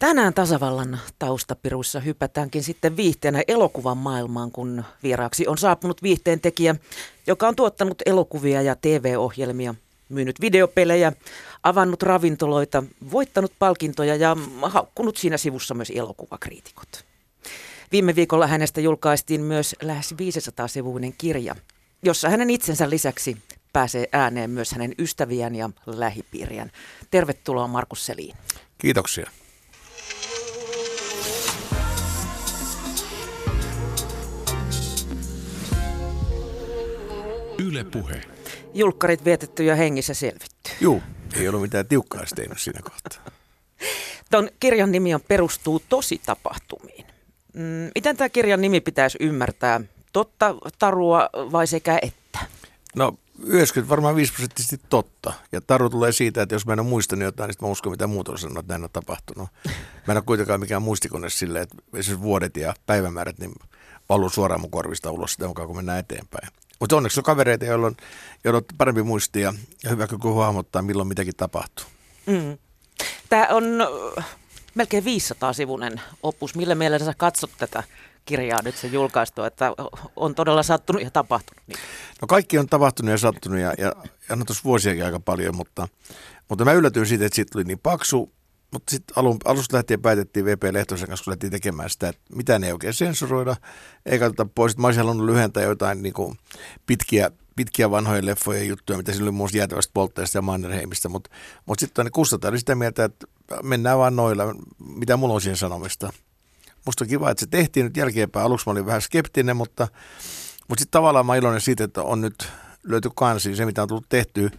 Tänään tasavallan taustapiruissa hypätäänkin sitten viihteenä elokuvan maailmaan, kun vieraaksi on saapunut viihteen tekijä, joka on tuottanut elokuvia ja TV-ohjelmia, myynyt videopelejä, avannut ravintoloita, voittanut palkintoja ja haukkunut siinä sivussa myös elokuvakriitikot. Viime viikolla hänestä julkaistiin myös lähes 500-sivuinen kirja, jossa hänen itsensä lisäksi pääsee ääneen myös hänen ystäviään ja lähipiiriään. Tervetuloa Markus Seliin. Kiitoksia. Yle Puhe. Julkkarit vietetty ja hengissä selvitty. Juu, ei ollut mitään tiukkaa tehnyt siinä kohtaa. Tuon kirjan nimi on Perustuu tosi tapahtumiin. Mm, miten tämä kirjan nimi pitäisi ymmärtää? Totta, tarua vai sekä että? No 90 varmaan 5 prosenttisesti totta. Ja taru tulee siitä, että jos mä en ole muistanut jotain, niin mä uskon, mitä muut on sanonut, että näin on tapahtunut. Mä en ole kuitenkaan mikään muistikone silleen, että esimerkiksi vuodet ja päivämäärät niin valuu suoraan mun korvista ulos sitä mukaan, kun mennään eteenpäin. Mutta onneksi on kavereita, joilla on, joilla on parempi muisti ja, hyvä kyky hahmottaa, milloin mitäkin tapahtuu. Mm. Tämä on äh, melkein 500-sivunen opus. Millä mielellä sä katsot tätä kirjaa nyt se julkaistu, että on todella sattunut ja tapahtunut? Niin. No kaikki on tapahtunut ja sattunut ja, ja, ja no tuossa vuosiakin aika paljon, mutta, mutta mä yllätyin siitä, että siitä tuli niin paksu, mutta sitten alusta lähtien päätettiin VP Lehtosen kanssa, kun lähtiin tekemään sitä, että mitään ei oikein sensuroida, ei katsota pois. Mä olisin halunnut lyhentää jotain niin kuin pitkiä, pitkiä vanhoja leffoja juttuja, mitä oli muun jäätävästä poltteesta ja Mannerheimista, mutta, mutta sitten niin Kustataan sitä mieltä, että mennään vaan noilla, mitä mulla on siihen sanomista. Musta on kiva, että se tehtiin nyt jälkeenpäin. Aluksi mä olin vähän skeptinen, mutta, mutta sitten tavallaan mä iloinen siitä, että on nyt löyty kansi se, mitä on tullut tehtyä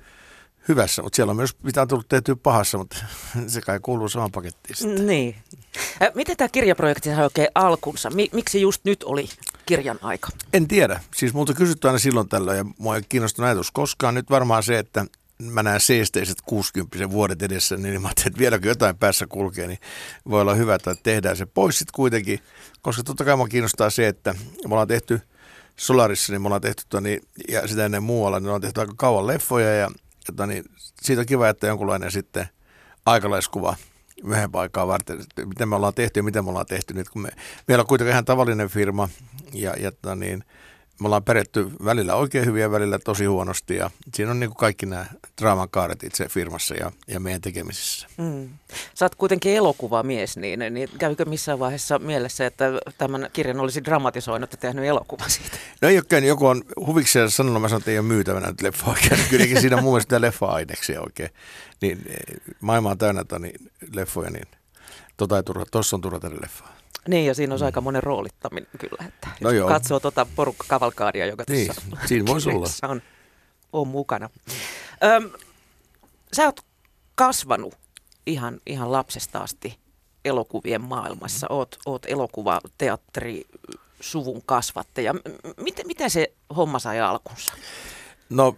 hyvässä, mutta siellä on myös mitä on tullut tehtyä pahassa, mutta se kai kuuluu samaan pakettiin sitten. Niin. Miten tämä kirjaprojekti sai oikein alkunsa? Miksi just nyt oli kirjan aika? En tiedä. Siis multa kysytty aina silloin tällöin ja mua ei kiinnostunut ajatus koskaan. Nyt varmaan se, että mä näen seesteiset 60 vuodet edessä, niin mä ajattelin, että vieläkö jotain päässä kulkee, niin voi olla hyvä, että tehdään se pois sitten kuitenkin. Koska totta kai mua kiinnostaa se, että me ollaan tehty Solarissa, niin me ollaan tehty, toni, ja sitä ennen muualla, niin me ollaan tehty aika kauan leffoja ja että niin, siitä on kiva, että jonkunlainen sitten aikalaiskuva myöhempää aikaa varten, että miten me ollaan tehty ja miten me ollaan tehty nyt, kun me, meillä on kuitenkin ihan tavallinen firma ja, ja niin, me ollaan peretty välillä oikein hyviä, välillä tosi huonosti ja siinä on niin kuin kaikki nämä draaman kaaret itse firmassa ja, ja meidän tekemisissä. Mm. Sä oot kuitenkin elokuvamies, niin, niin käykö missään vaiheessa mielessä, että tämän kirjan olisi dramatisoinut ja tehnyt elokuva siitä? No ei ole käynyt, joku on huvikseen sanonut, mä sanon, että ei ole myytävänä nyt leffa oikein. Kylläkin siinä on mun mielestä leffa-aineksia oikein. Niin, maailma on täynnä toni leffoja, niin tota ei turha, tossa on turha tehdä leffaa. Niin, ja siinä on mm. aika monen roolittaminen kyllä, että no joo. katsoo tuota porukka-kavalkaadia, joka niin, tuossa siinä voisi olla. On, on mukana. Öm, sä oot kasvanut ihan, ihan lapsesta asti elokuvien maailmassa. Oot, oot elokuva, teatteri, suvun kasvattaja. Miten, miten se homma sai alkunsa? No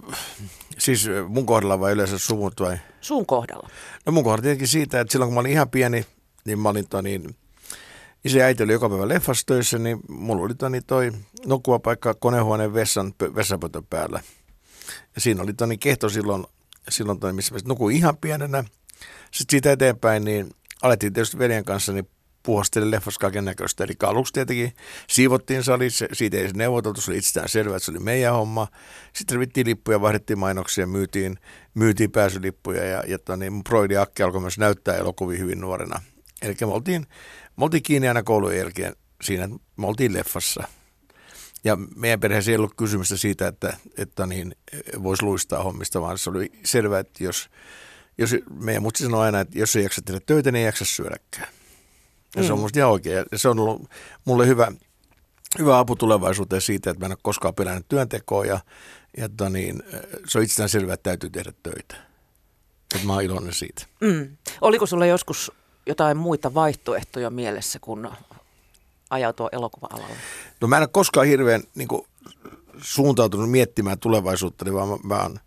siis mun kohdalla vai yleensä suvun vai? Sun kohdalla. No mun kohdalla tietenkin siitä, että silloin kun mä olin ihan pieni, niin mä olin niin isä ja äiti oli joka päivä leffassa töissä, niin mulla oli toni toi paikka konehuoneen vessan, vessapötön päällä. Ja siinä oli toni kehto silloin, silloin toni, missä nukuin ihan pienenä. Sitten siitä eteenpäin, niin alettiin tietysti veljen kanssa niin puhasteli leffassa kaiken näköistä. Eli aluksi tietenkin siivottiin sali, siitä ei neuvoteltu, se oli itsestään selvä, että se oli meidän homma. Sitten revittiin lippuja, vaihdettiin mainoksia, myytiin, myytiin pääsylippuja ja, ja toni, mun Broidi Akki alkoi myös näyttää elokuvia hyvin nuorena. Eli me oltiin me oltiin kiinni aina koulun jälkeen siinä, me oltiin leffassa. Ja meidän perheessä ei ollut kysymystä siitä, että, että niin, voisi luistaa hommista, vaan se oli selvää, että jos, jos meidän mutsi sanoi aina, että jos ei jaksa tehdä töitä, niin ei jaksa syödäkään. Ja mm. se on mm. musta ihan oikein. Ja se on ollut mulle hyvä, hyvä apu tulevaisuuteen siitä, että mä en ole koskaan pelännyt työntekoa ja, ja että niin, se on itsestään selvää, että täytyy tehdä töitä. Että mä oon iloinen siitä. Mm. Oliko sulla joskus jotain muita vaihtoehtoja mielessä, kun ajautua elokuva-alalle? No mä en ole koskaan hirveän niin kuin, suuntautunut miettimään tulevaisuutta, niin vaan mä, mä oon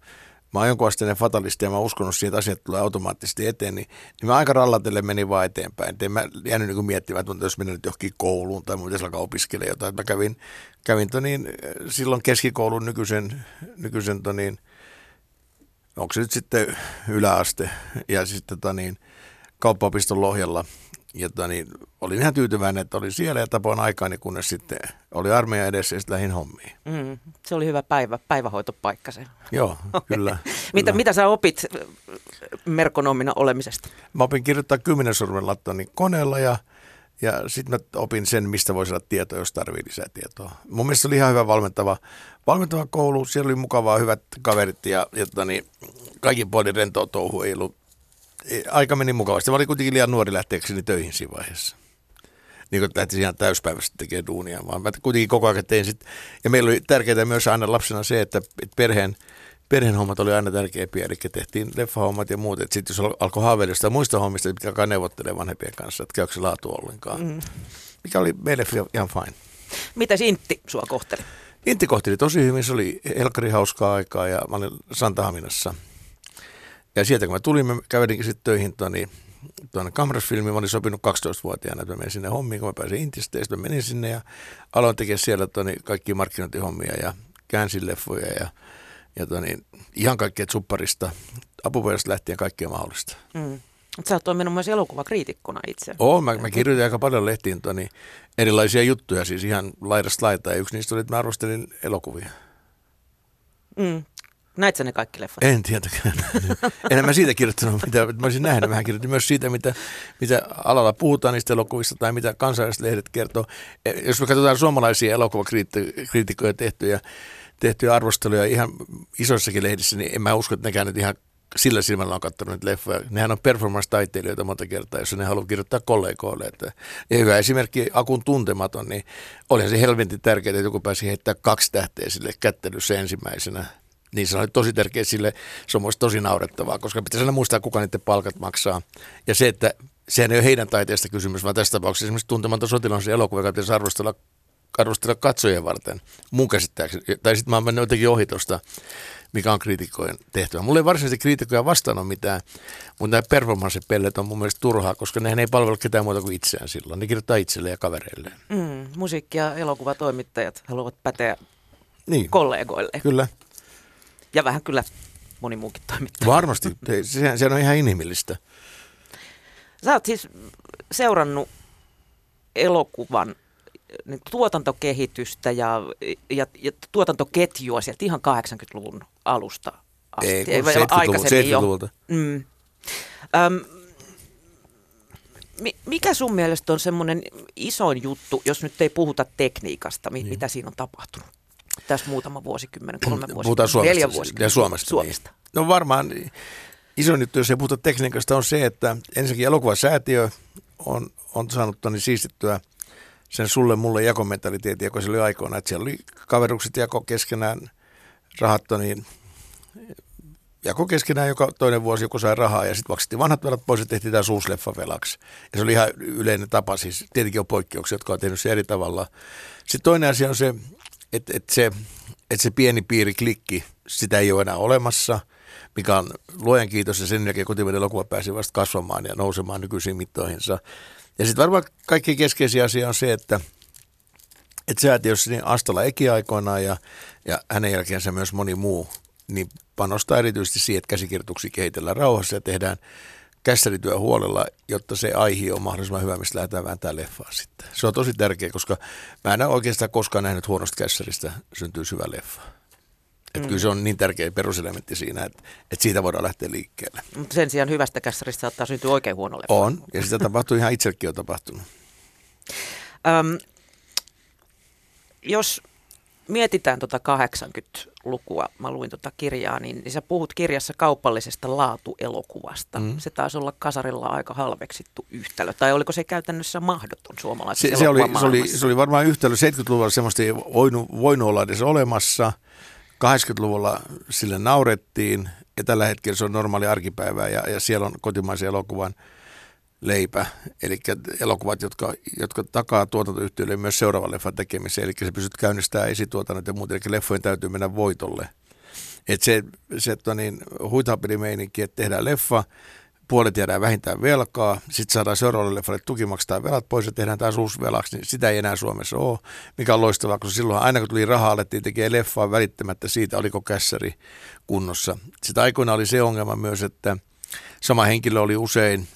mä oon jonkun asteinen fatalisti ja mä oon uskonut siihen, että asiat tulee automaattisesti eteen, niin, niin mä aika rallatelle menin vaan eteenpäin. Et mä jäänyt niin miettimään, että jos mennä nyt johonkin kouluun tai pitäisi alkaa opiskelemaan jotain. Mä kävin, kävin niin, silloin keskikoulun nykyisen, nykyisen niin, onko se nyt sitten yläaste ja sitten tota niin, kauppaopiston Lohjalla Jota, niin, olin ihan tyytyväinen, että olin siellä ja tapoin aikaani, kunnes sitten oli armeija edessä ja sitten lähdin hommiin. Mm, se oli hyvä päivä, päivähoitopaikka se. Joo, kyllä. mitä, kyllä. mitä sä opit merkonomina olemisesta? Mä opin kirjoittaa kymmenen sormen lattani koneella ja, ja sitten mä opin sen, mistä voisi olla tietoa, jos tarvii lisää tietoa. Mun mielestä se oli ihan hyvä valmentava, valmentava koulu, siellä oli mukavaa, hyvät kaverit ja, ja tani, kaikin puolin rentoa touhu ei ollut aika meni mukavasti. Mä olin kuitenkin liian nuori lähteäkseni töihin siinä vaiheessa. Niin kuin lähtisin ihan täyspäiväisesti tekemään duunia, vaan mä kuitenkin koko ajan tein sit. Ja meillä oli tärkeää myös aina lapsena se, että perheen, perheen hommat oli aina tärkeämpiä, eli tehtiin leffahommat ja muut. Sitten jos alkoi haaveilla muista hommista, niin pitää alkaa neuvottelemaan vanhempien kanssa, että käykö se laatu ollenkaan. Mm. Mikä oli meille ihan fine. Miten Intti sua kohteli? Intti kohteli tosi hyvin, se oli helkkari hauskaa aikaa ja mä olin Santahaminassa – ja sieltä kun mä tulin, mä kävelinkin sitten töihin tuonne, tuonne Kamrasfilmiin. Mä olin sopinut 12-vuotiaana, että mä menin sinne hommiin, kun mä pääsin Intistä. Ja sitten mä menin sinne ja aloin tekemään siellä tuonne kaikki markkinointihommia ja käänsin leffoja ja, ja tuonne, ihan kaikkea supparista, apuvuodesta lähtien kaikkea mahdollista. Mm. Sä oot toiminut myös elokuvakriitikkona itse. Oo, mä, mä kirjoitin aika paljon lehtiin tuonne, erilaisia juttuja, siis ihan laidasta laitaa. Ja yksi niistä oli, että mä arvostelin elokuvia. Mm. Näit sä ne kaikki leffat? En tietenkään. en mä siitä kirjoittanut, mitä mä olisin nähnyt. Mä kirjoitin myös siitä, mitä, mitä alalla puhutaan niistä elokuvista tai mitä kansainväliset lehdet kertoo. E, jos me katsotaan suomalaisia elokuvakriitikkoja tehtyjä, tehtyjä arvosteluja ihan isoissakin lehdissä, niin en mä usko, että nekään nyt ihan sillä silmällä on katsonut leffoja. Nehän on performance-taiteilijoita monta kertaa, jos ne haluaa kirjoittaa kollegoille. Että, ja hyvä esimerkki Akun tuntematon, niin olihan se helvetin tärkeää, että joku pääsi heittämään kaksi tähteä sille kättelyssä ensimmäisenä niin se oli tosi tärkeä sille, se on myös tosi naurettavaa, koska pitäisi aina muistaa, kuka niiden palkat maksaa. Ja se, että sehän ei ole heidän taiteesta kysymys, vaan tässä tapauksessa esimerkiksi tuntematon sotilaan se elokuva, joka pitäisi arvostella, arvostella katsojien varten, mun käsittääkseni. Tai sitten mä oon mennyt jotenkin ohi tuosta, mikä on kriitikkojen tehtävä. Mulla ei varsinaisesti kriitikkoja vastaan ole mitään, mutta nämä performance-pellet on mun mielestä turhaa, koska nehän ei palvele ketään muuta kuin itseään silloin. Ne kirjoittaa itselleen ja kavereilleen. Mm, musiikki- ja elokuvatoimittajat haluavat päteä niin. kollegoille. Kyllä. Ja vähän kyllä moni muukin toimittaa. Varmasti. Sehän, sehän on ihan inhimillistä. Sä oot siis seurannut elokuvan niin tuotantokehitystä ja, ja, ja tuotantoketjua sieltä ihan 80-luvun alusta asti. Ei, Ei 70-luvulta. Mm. Öm, mikä sun mielestä on semmoinen isoin juttu, jos nyt ei puhuta tekniikasta, niin. mitä siinä on tapahtunut? Tässä muutama vuosikymmen, kolme vuosikymmen, Puhutaan Suomesta, neljä siis, vuosikymmen. Ja Suomesta. Suomesta. Niin. No varmaan iso juttu, jos ei puhuta tekniikasta, on se, että ensinnäkin elokuvasäätiö on, on saanut toni siistittyä sen sulle mulle jakomentaliteetin, joka se oli aikoina, että siellä oli kaverukset jako keskenään rahat niin jako keskenään joka toinen vuosi joku sai rahaa ja sitten maksettiin vanhat velat pois ja tehtiin taas uusi leffa velaksi. Ja se oli ihan yleinen tapa, siis tietenkin on poikkeuksia, jotka on tehnyt se eri tavalla. Sitten toinen asia on se, että et se, et se pieni piiri klikki, sitä ei ole enää olemassa, mikä on luojan kiitos ja sen jälkeen kotimainen elokuva pääsi vasta kasvamaan ja nousemaan nykyisiin mittoihinsa. Ja sitten varmaan kaikki keskeisin asia on se, että että säätiössä niin Astala Eki aikoinaan ja, ja hänen jälkeensä myös moni muu, niin panostaa erityisesti siihen, että käsikirjoituksia kehitellään rauhassa ja tehdään kässärityö huolella, jotta se aihe on mahdollisimman hyvä, mistä lähdetään vääntää leffaa sitten. Se on tosi tärkeä, koska mä en oikeastaan koskaan nähnyt huonosta kässäristä syntyy hyvä leffa. Että mm. kyllä se on niin tärkeä peruselementti siinä, että, että siitä voidaan lähteä liikkeelle. Mutta sen sijaan hyvästä kässäristä saattaa syntyä oikein huono leffa. On, ja sitä tapahtuu ihan itsellekin on tapahtunut. Öm, jos mietitään tuota 80-lukua, mä luin tuota kirjaa, niin, niin sä puhut kirjassa kaupallisesta laatuelokuvasta. Mm. Se taisi olla kasarilla aika halveksittu yhtälö, tai oliko se käytännössä mahdoton suomalaisessa se, se, oli, se, oli, se oli varmaan yhtälö. 70-luvulla semmoista ei voinut, voinut olla edes olemassa. 80-luvulla sille naurettiin, ja tällä hetkellä se on normaali arkipäivää, ja, ja siellä on kotimaisen elokuvan – leipä, eli elokuvat, jotka, jotka takaa tuotantoyhtiöille myös seuraavan leffan tekemiseen, eli se pystyt käynnistämään esituotannot ja muuten, eli leffojen täytyy mennä voitolle. Et se, se että niin, huitapelimeininki, että tehdään leffa, puolet jäädään vähintään velkaa, sitten saadaan seuraavalle leffalle tuki, maksetaan velat pois ja tehdään taas uusi velaksi, niin sitä ei enää Suomessa ole, mikä on loistavaa, koska silloin aina kun tuli rahaa, alettiin tekemään leffaa välittämättä siitä, oliko kässäri kunnossa. Sitä aikoina oli se ongelma myös, että sama henkilö oli usein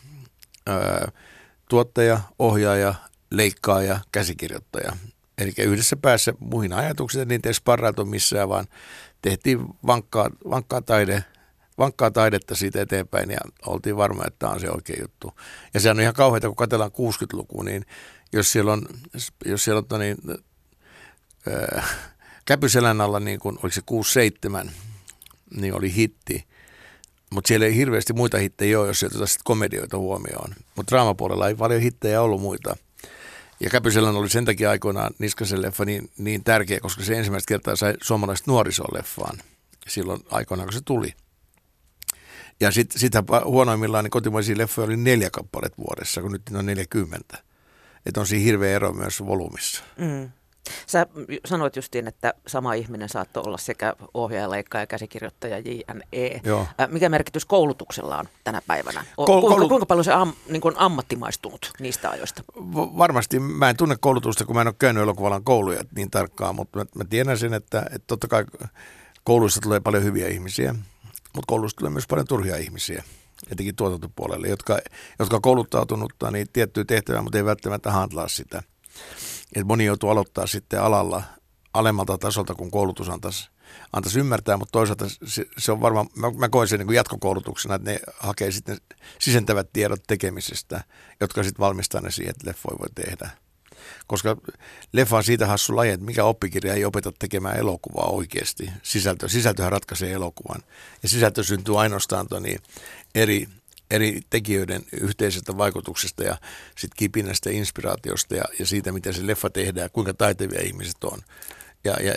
tuottaja, ohjaaja, leikkaaja, käsikirjoittaja. Eli yhdessä päässä muihin ajatuksiin, niin ei sparrailtu missään, vaan tehtiin vankkaa, vankkaa, taide, vankkaa taidetta siitä eteenpäin ja oltiin varma, että tämä on se oikea juttu. Ja se on ihan kauheita, kun katsellaan 60-lukua, niin jos siellä on, jos siellä on niin, äh, käpyselän alla, niin kuin, oliko se 6-7, niin oli hitti. Mutta siellä ei hirveästi muita hittejä ole, jos sieltä sitten komedioita huomioon. Mutta draamapuolella ei paljon hittejä ollut muita. Ja Käpyselän oli sen takia aikoinaan Niskasen leffa niin, niin tärkeä, koska se ensimmäistä kertaa sai suomalaiset nuorisoleffaan silloin aikoinaan, kun se tuli. Ja sitten sitä huonoimmillaan niin kotimaisia leffoja oli neljä kappaletta vuodessa, kun nyt on 40. Että on siinä hirveä ero myös volyymissa. Mm. Sä sanoit justiin, että sama ihminen saattoi olla sekä ohjaaja, leikkaaja, käsikirjoittaja, JNE. Joo. Mikä merkitys koulutuksella on tänä päivänä? Kol- kuinka, kuinka paljon se am, niin kuin ammattimaistunut niistä ajoista? Varmasti. Mä en tunne koulutusta, kun mä en ole käynyt elokuvalan kouluja niin tarkkaan, mutta mä, mä tiedän sen, että, että totta kai kouluissa tulee paljon hyviä ihmisiä, mutta kouluissa tulee myös paljon turhia ihmisiä etenkin tuotantopuolelle, jotka, jotka kouluttautunutta niin tiettyä tehtävää, mutta ei välttämättä handlaa sitä. Et moni joutuu aloittaa sitten alalla alemmalta tasolta, kun koulutus antaisi, antaisi ymmärtää, mutta toisaalta se, se on varmaan, mä, mä koen sen niin kuin jatkokoulutuksena, että ne hakee sitten sisentävät tiedot tekemisestä, jotka sitten valmistaa ne siihen, että leffoja voi tehdä. Koska leffa on siitä hassu laji, että mikä oppikirja ei opeta tekemään elokuvaa oikeasti. Sisältö, sisältöhän ratkaisee elokuvan. Ja sisältö syntyy ainoastaan eri eri tekijöiden yhteisestä vaikutuksesta ja sit kipinästä, inspiraatiosta ja, ja siitä, miten se leffa tehdään, kuinka taitavia ihmiset on. Ja, ja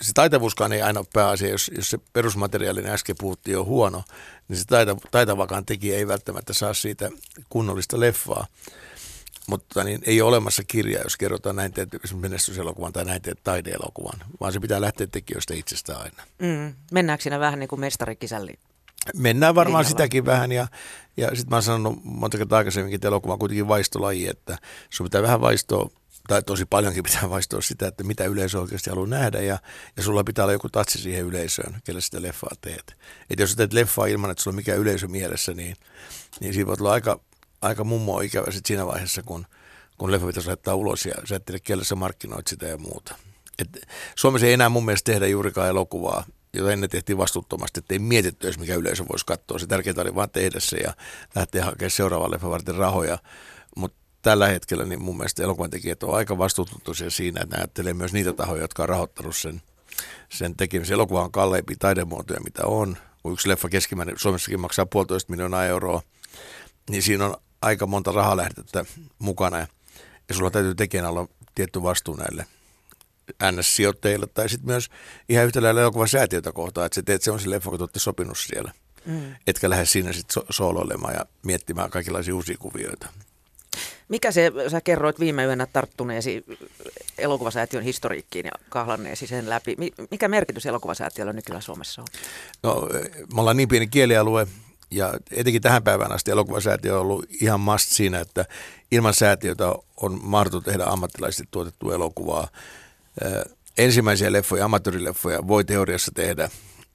se taitavuuskaan ei aina ole pääasia, jos, jos se perusmateriaali, äsken puhuttiin, on huono, niin se taita, taitavakaan tekijä ei välttämättä saa siitä kunnollista leffaa. Mutta niin ei ole olemassa kirjaa, jos kerrotaan näin teet menestyselokuvan tai näin teet taideelokuvan, vaan se pitää lähteä tekijöistä itsestään aina. Mm. Mennäänkö siinä vähän niin kuin mestarikisälli Mennään varmaan Linjalla. sitäkin vähän ja, ja sitten mä oon sanonut monta kertaa aikaisemminkin, että elokuva on kuitenkin vaistolaji, että sun pitää vähän vaistoa tai tosi paljonkin pitää vaistoa sitä, että mitä yleisö oikeasti haluaa nähdä ja, ja sulla pitää olla joku tatsi siihen yleisöön, kelle sitä leffaa teet. Että jos teet leffaa ilman, että sulla on mikään yleisö mielessä, niin, niin siinä voi olla aika, aika mummo ikävä sit siinä vaiheessa, kun, kun leffa pitäisi laittaa ulos ja sä et tiedä, kelle sä markkinoit sitä ja muuta. Et Suomessa ei enää mun mielestä tehdä juurikaan elokuvaa, jota ennen tehtiin vastuuttomasti, että ei mietitty edes mikä yleisö voisi katsoa. Se tärkeintä oli vaan tehdä se ja lähteä hakemaan seuraavalle leffa varten rahoja. Mutta tällä hetkellä niin mun mielestä elokuvan tekijät on aika vastuutuntoisia siinä, että ne ajattelee myös niitä tahoja, jotka on rahoittanut sen, sen tekemisen. Elokuva on kalleimpi taidemuotoja, mitä on. Kun yksi leffa keskimäärin Suomessakin maksaa puolitoista miljoonaa euroa, niin siinä on aika monta rahalähdettä mukana. Ja sulla täytyy tekijänä olla tietty vastuu näille NS-sijoittajille tai sitten myös ihan yhtä lailla elokuvan säätiötä kohtaan, että sä teet semmoisen leffa, kun olette sopinut siellä. Mm. Etkä lähde siinä sitten so- sooloilemaan ja miettimään kaikenlaisia uusia kuvioita. Mikä se, sä kerroit viime yönä tarttuneesi elokuvasäätiön historiikkiin ja kahlanneesi sen läpi. Mikä merkitys elokuvasäätiöllä nykyään Suomessa on? No, me ollaan niin pieni kielialue ja etenkin tähän päivään asti elokuvasäätiö on ollut ihan must siinä, että ilman säätiötä on mahdotonta tehdä ammattilaisesti tuotettua elokuvaa ensimmäisiä leffoja, amatöörileffoja voi teoriassa tehdä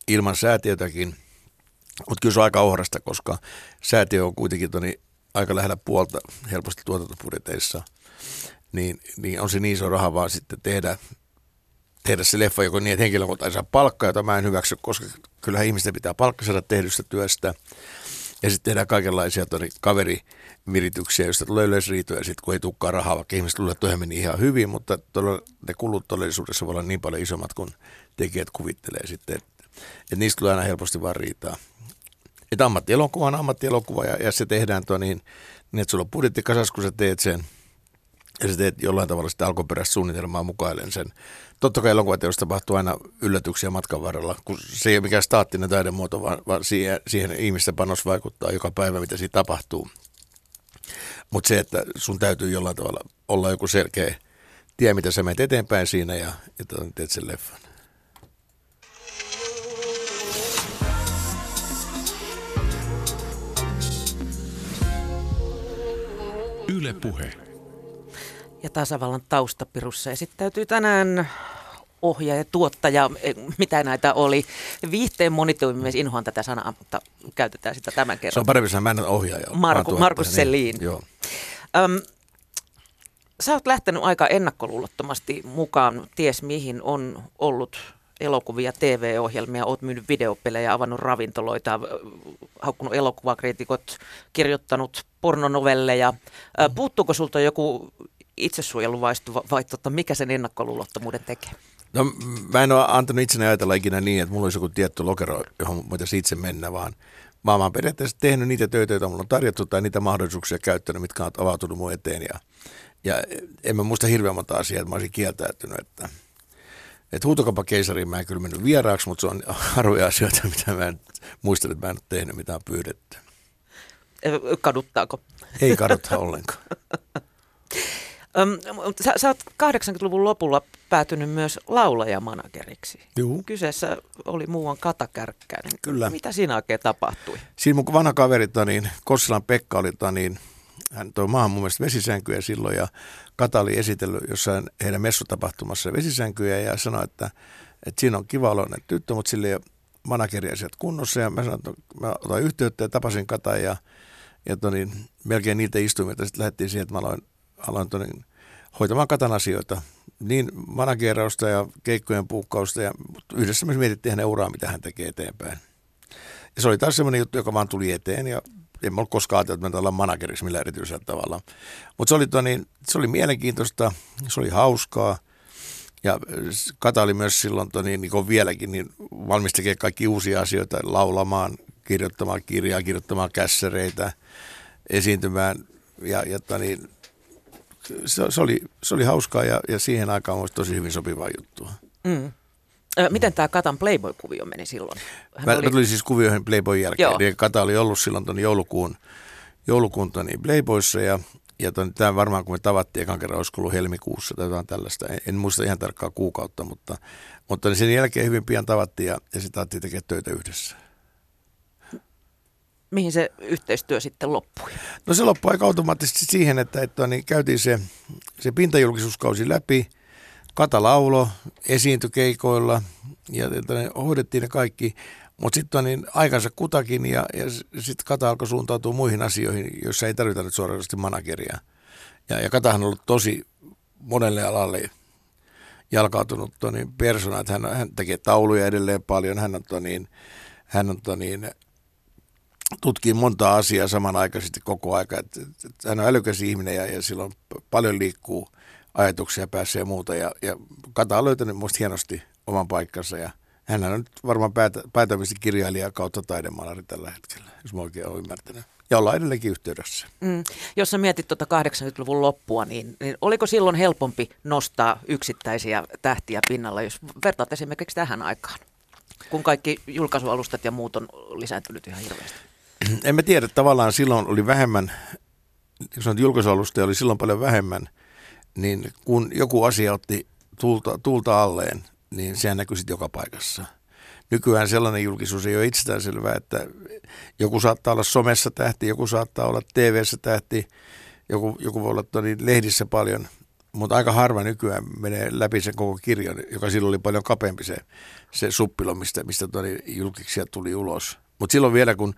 ilman säätiötäkin, mutta kyllä se on aika ohrasta, koska säätiö on kuitenkin toni aika lähellä puolta helposti tuotantopudjeteissa, niin, niin on se niin iso raha vaan sitten tehdä, tehdä se leffa joko niin, että henkilökunta ei saa palkkaa, jota mä en hyväksy, koska kyllähän ihmisten pitää palkka saada tehdystä työstä. Ja sitten tehdään kaikenlaisia toni, kaverivirityksiä, joista tulee yleisriitoja, sit kun ei tulekaan rahaa, vaikka ihmiset luulee, että meni ihan hyvin, mutta todella, ne kulut todellisuudessa voi olla niin paljon isommat kuin tekijät kuvittelee sitten, että, että niistä tulee aina helposti vaan riitaa. Että ammattielokuva on ammattielokuva ja, ja se tehdään tuo niin, niin, että sulla on budjetti kasas, kun sä teet sen, ja sä teet jollain tavalla sitä alkuperäistä suunnitelmaa mukaillen sen totta kai elokuvateossa tapahtuu aina yllätyksiä matkan varrella, kun se ei ole mikään staattinen taidemuoto, vaan, vaan siihen, siihen ihmisten panos vaikuttaa joka päivä, mitä siinä tapahtuu. Mutta se, että sun täytyy jollain tavalla olla joku selkeä tie, mitä sä menet eteenpäin siinä ja, ja teet sen leffan. Yle Puhe ja tasavallan taustapirussa esittäytyy tänään ohjaaja, tuottaja, e, mitä näitä oli. Viihteen monitoimimies, inhoan tätä sanaa, mutta käytetään sitä tämän kerran. Se on parempi sanoa, mä en ohjaaja. Marku, Markus niin, Selin. Joo. Öm, sä oot lähtenyt aika ennakkoluulottomasti mukaan, ties mihin on ollut elokuvia, TV-ohjelmia, oot myynyt videopelejä, avannut ravintoloita, haukkunut elokuvakriitikot, kirjoittanut pornonovelleja. Puuttuuko sulta joku itsesuojeluvaistu vai totta, mikä sen ennakkoluulottomuuden tekee? No mä en ole antanut itseni ajatella ikinä niin, että mulla olisi joku tietty lokero, johon voitaisiin itse mennä, vaan mä oon periaatteessa tehnyt niitä töitä, joita mulla on tarjottu tai niitä mahdollisuuksia käyttänyt, mitkä on avautunut mun eteen. Ja, ja en mä muista hirveän monta asiaa, että mä olisin kieltäytynyt, että – että huutokapakeisariin mä en kyllä mennyt vieraaksi, mutta se on harvoja asioita, mitä mä en muistan, että mä en ole tehnyt, mitä on pyydetty. Kaduttaako? Ei kadutta ollenkaan. sä, sä oot 80-luvun lopulla päätynyt myös laulajamanageriksi. Juu. Kyseessä oli muuan Kata Kärkkäinen. Kyllä. Mitä siinä oikein tapahtui? Siinä mun vanha kaveri, niin Kossilan Pekka oli, niin hän toi maahan mun mielestä vesisänkyjä silloin ja Kata oli esitellyt jossain heidän messutapahtumassa vesisänkyjä ja sanoi, että, että siinä on kiva oloinen tyttö, mutta sille ei ole kunnossa ja mä sanoin, että mä otan yhteyttä ja tapasin Kata ja, ja toni, melkein niitä istumilta sitten lähdettiin siihen, että mä aloin, aloin toni, hoitamaan Katan asioita, niin managerausta ja keikkojen puukkausta ja yhdessä me mietittiin hänen uraa, mitä hän tekee eteenpäin. Ja se oli taas semmoinen juttu, joka vaan tuli eteen ja en ole koskaan ajatellut, että me ollaan managerissa millä erityisellä tavalla. Mutta se, oli, niin, se oli mielenkiintoista, se oli hauskaa. Ja Kata oli myös silloin niin, niin kuin vieläkin niin valmis tekemään kaikki uusia asioita, laulamaan, kirjoittamaan kirjaa, kirjoittamaan kässäreitä, esiintymään. Ja, ja niin, se, se, oli, se oli hauskaa ja, ja siihen aikaan olisi tosi hyvin sopivaa juttua. Mm. Miten tämä Katan Playboy-kuvio meni silloin? Hän mä, oli... mä tulin siis kuvioihin Playboyn jälkeen. Joo. Eli Kata oli ollut silloin tuon joulukuun, joulukuun niin Playboyssa ja, ja tämä varmaan kun me tavattiin ekan kerran, olisiko ollut helmikuussa tai jotain tällaista. En, en muista ihan tarkkaa kuukautta, mutta, mutta niin sen jälkeen hyvin pian tavattiin ja, ja sitten alettiin tekemään töitä yhdessä. Mihin se yhteistyö sitten loppui? No se loppui aika automaattisesti siihen, että, että niin käytiin se, se pintajulkisuuskausi läpi – Kata laulo, esiintyi keikoilla ja ne hoidettiin ne kaikki, mutta sitten niin aikansa kutakin ja, ja sitten Kata alkoi suuntautua muihin asioihin, joissa ei tarvita nyt suorasti manageria. Ja, ja Katahan on ollut tosi monelle alalle jalkautunut niin persona, että hän, hän tekee tauluja edelleen paljon, hän on, niin, hän on niin, tutkii monta asiaa samanaikaisesti koko aika. Että, että hän on älykäs ihminen ja, ja silloin paljon liikkuu – ajatuksia päässä ja muuta. Ja, ja Kata on löytänyt minusta hienosti oman paikkansa ja hän on nyt varmaan päätä, päätävästi kirjailija kautta taidemaalari tällä hetkellä, jos mä oikein olen ymmärtänyt. Ja ollaan edelleenkin yhteydessä. Mm. Jos sä mietit tuota 80-luvun loppua, niin, niin oliko silloin helpompi nostaa yksittäisiä tähtiä pinnalla, jos vertaat esimerkiksi tähän aikaan, kun kaikki julkaisualustat ja muut on lisääntynyt ihan hirveästi? En mä tiedä, tavallaan silloin oli vähemmän, jos julkaisualusta oli silloin paljon vähemmän – niin kun joku asia otti tulta, tulta alleen, niin sehän näkyy sitten joka paikassa. Nykyään sellainen julkisuus ei ole itsestäänselvää, että joku saattaa olla somessa tähti, joku saattaa olla TV-ssä tähti, joku, joku voi olla niin lehdissä paljon, mutta aika harva nykyään menee läpi sen koko kirjan, joka silloin oli paljon kapeampi se, se suppilo, mistä, mistä toni julkiksia tuli ulos. Mutta silloin vielä, kun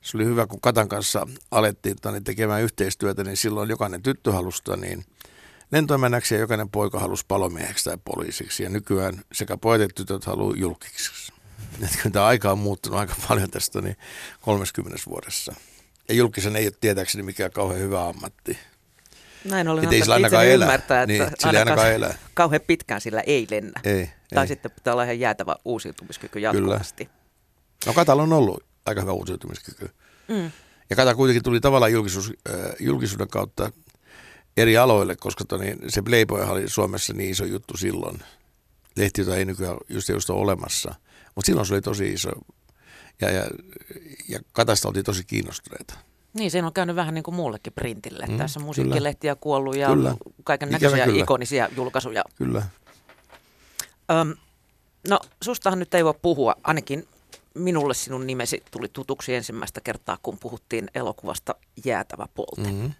se oli hyvä, kun Katan kanssa alettiin toni tekemään yhteistyötä, niin silloin jokainen tyttö halusta, niin – lentoemännäksi ja jokainen poika halusi palomieheksi tai poliisiksi. Ja nykyään sekä pojat että tytöt haluaa julkiksi. Että tämä aika on muuttunut aika paljon tästä niin 30 vuodessa. Ja julkisen ei ole tietääkseni mikään kauhean hyvä ammatti. Näin ollen ei sillä ainakaan elä. ymmärtää, että niin, sillä ainakaan elä. kauhean pitkään sillä ei lennä. Ei, tai ei. sitten pitää olla ihan jäätävä uusiutumiskyky jatkuvasti. Kyllä. No Katalla on ollut aika hyvä uusiutumiskyky. Mm. Ja Kata kuitenkin tuli tavallaan julkisuus, äh, julkisuuden kautta eri aloille, koska toni, se Playboy oli Suomessa niin iso juttu silloin. Lehti, jota ei nykyään just, just ole olemassa. Mutta silloin se oli tosi iso. Ja, ja, ja Katasta oltiin tosi kiinnostuneita. Niin, siinä on käynyt vähän niin kuin muullekin printille. Mm, Tässä on musiikkilehtiä kyllä. kuollut ja kaiken näköisiä ikonisia julkaisuja. Kyllä. Öm, no, sustahan nyt ei voi puhua, ainakin minulle sinun nimesi tuli tutuksi ensimmäistä kertaa, kun puhuttiin elokuvasta Jäätävä polte. Mm-hmm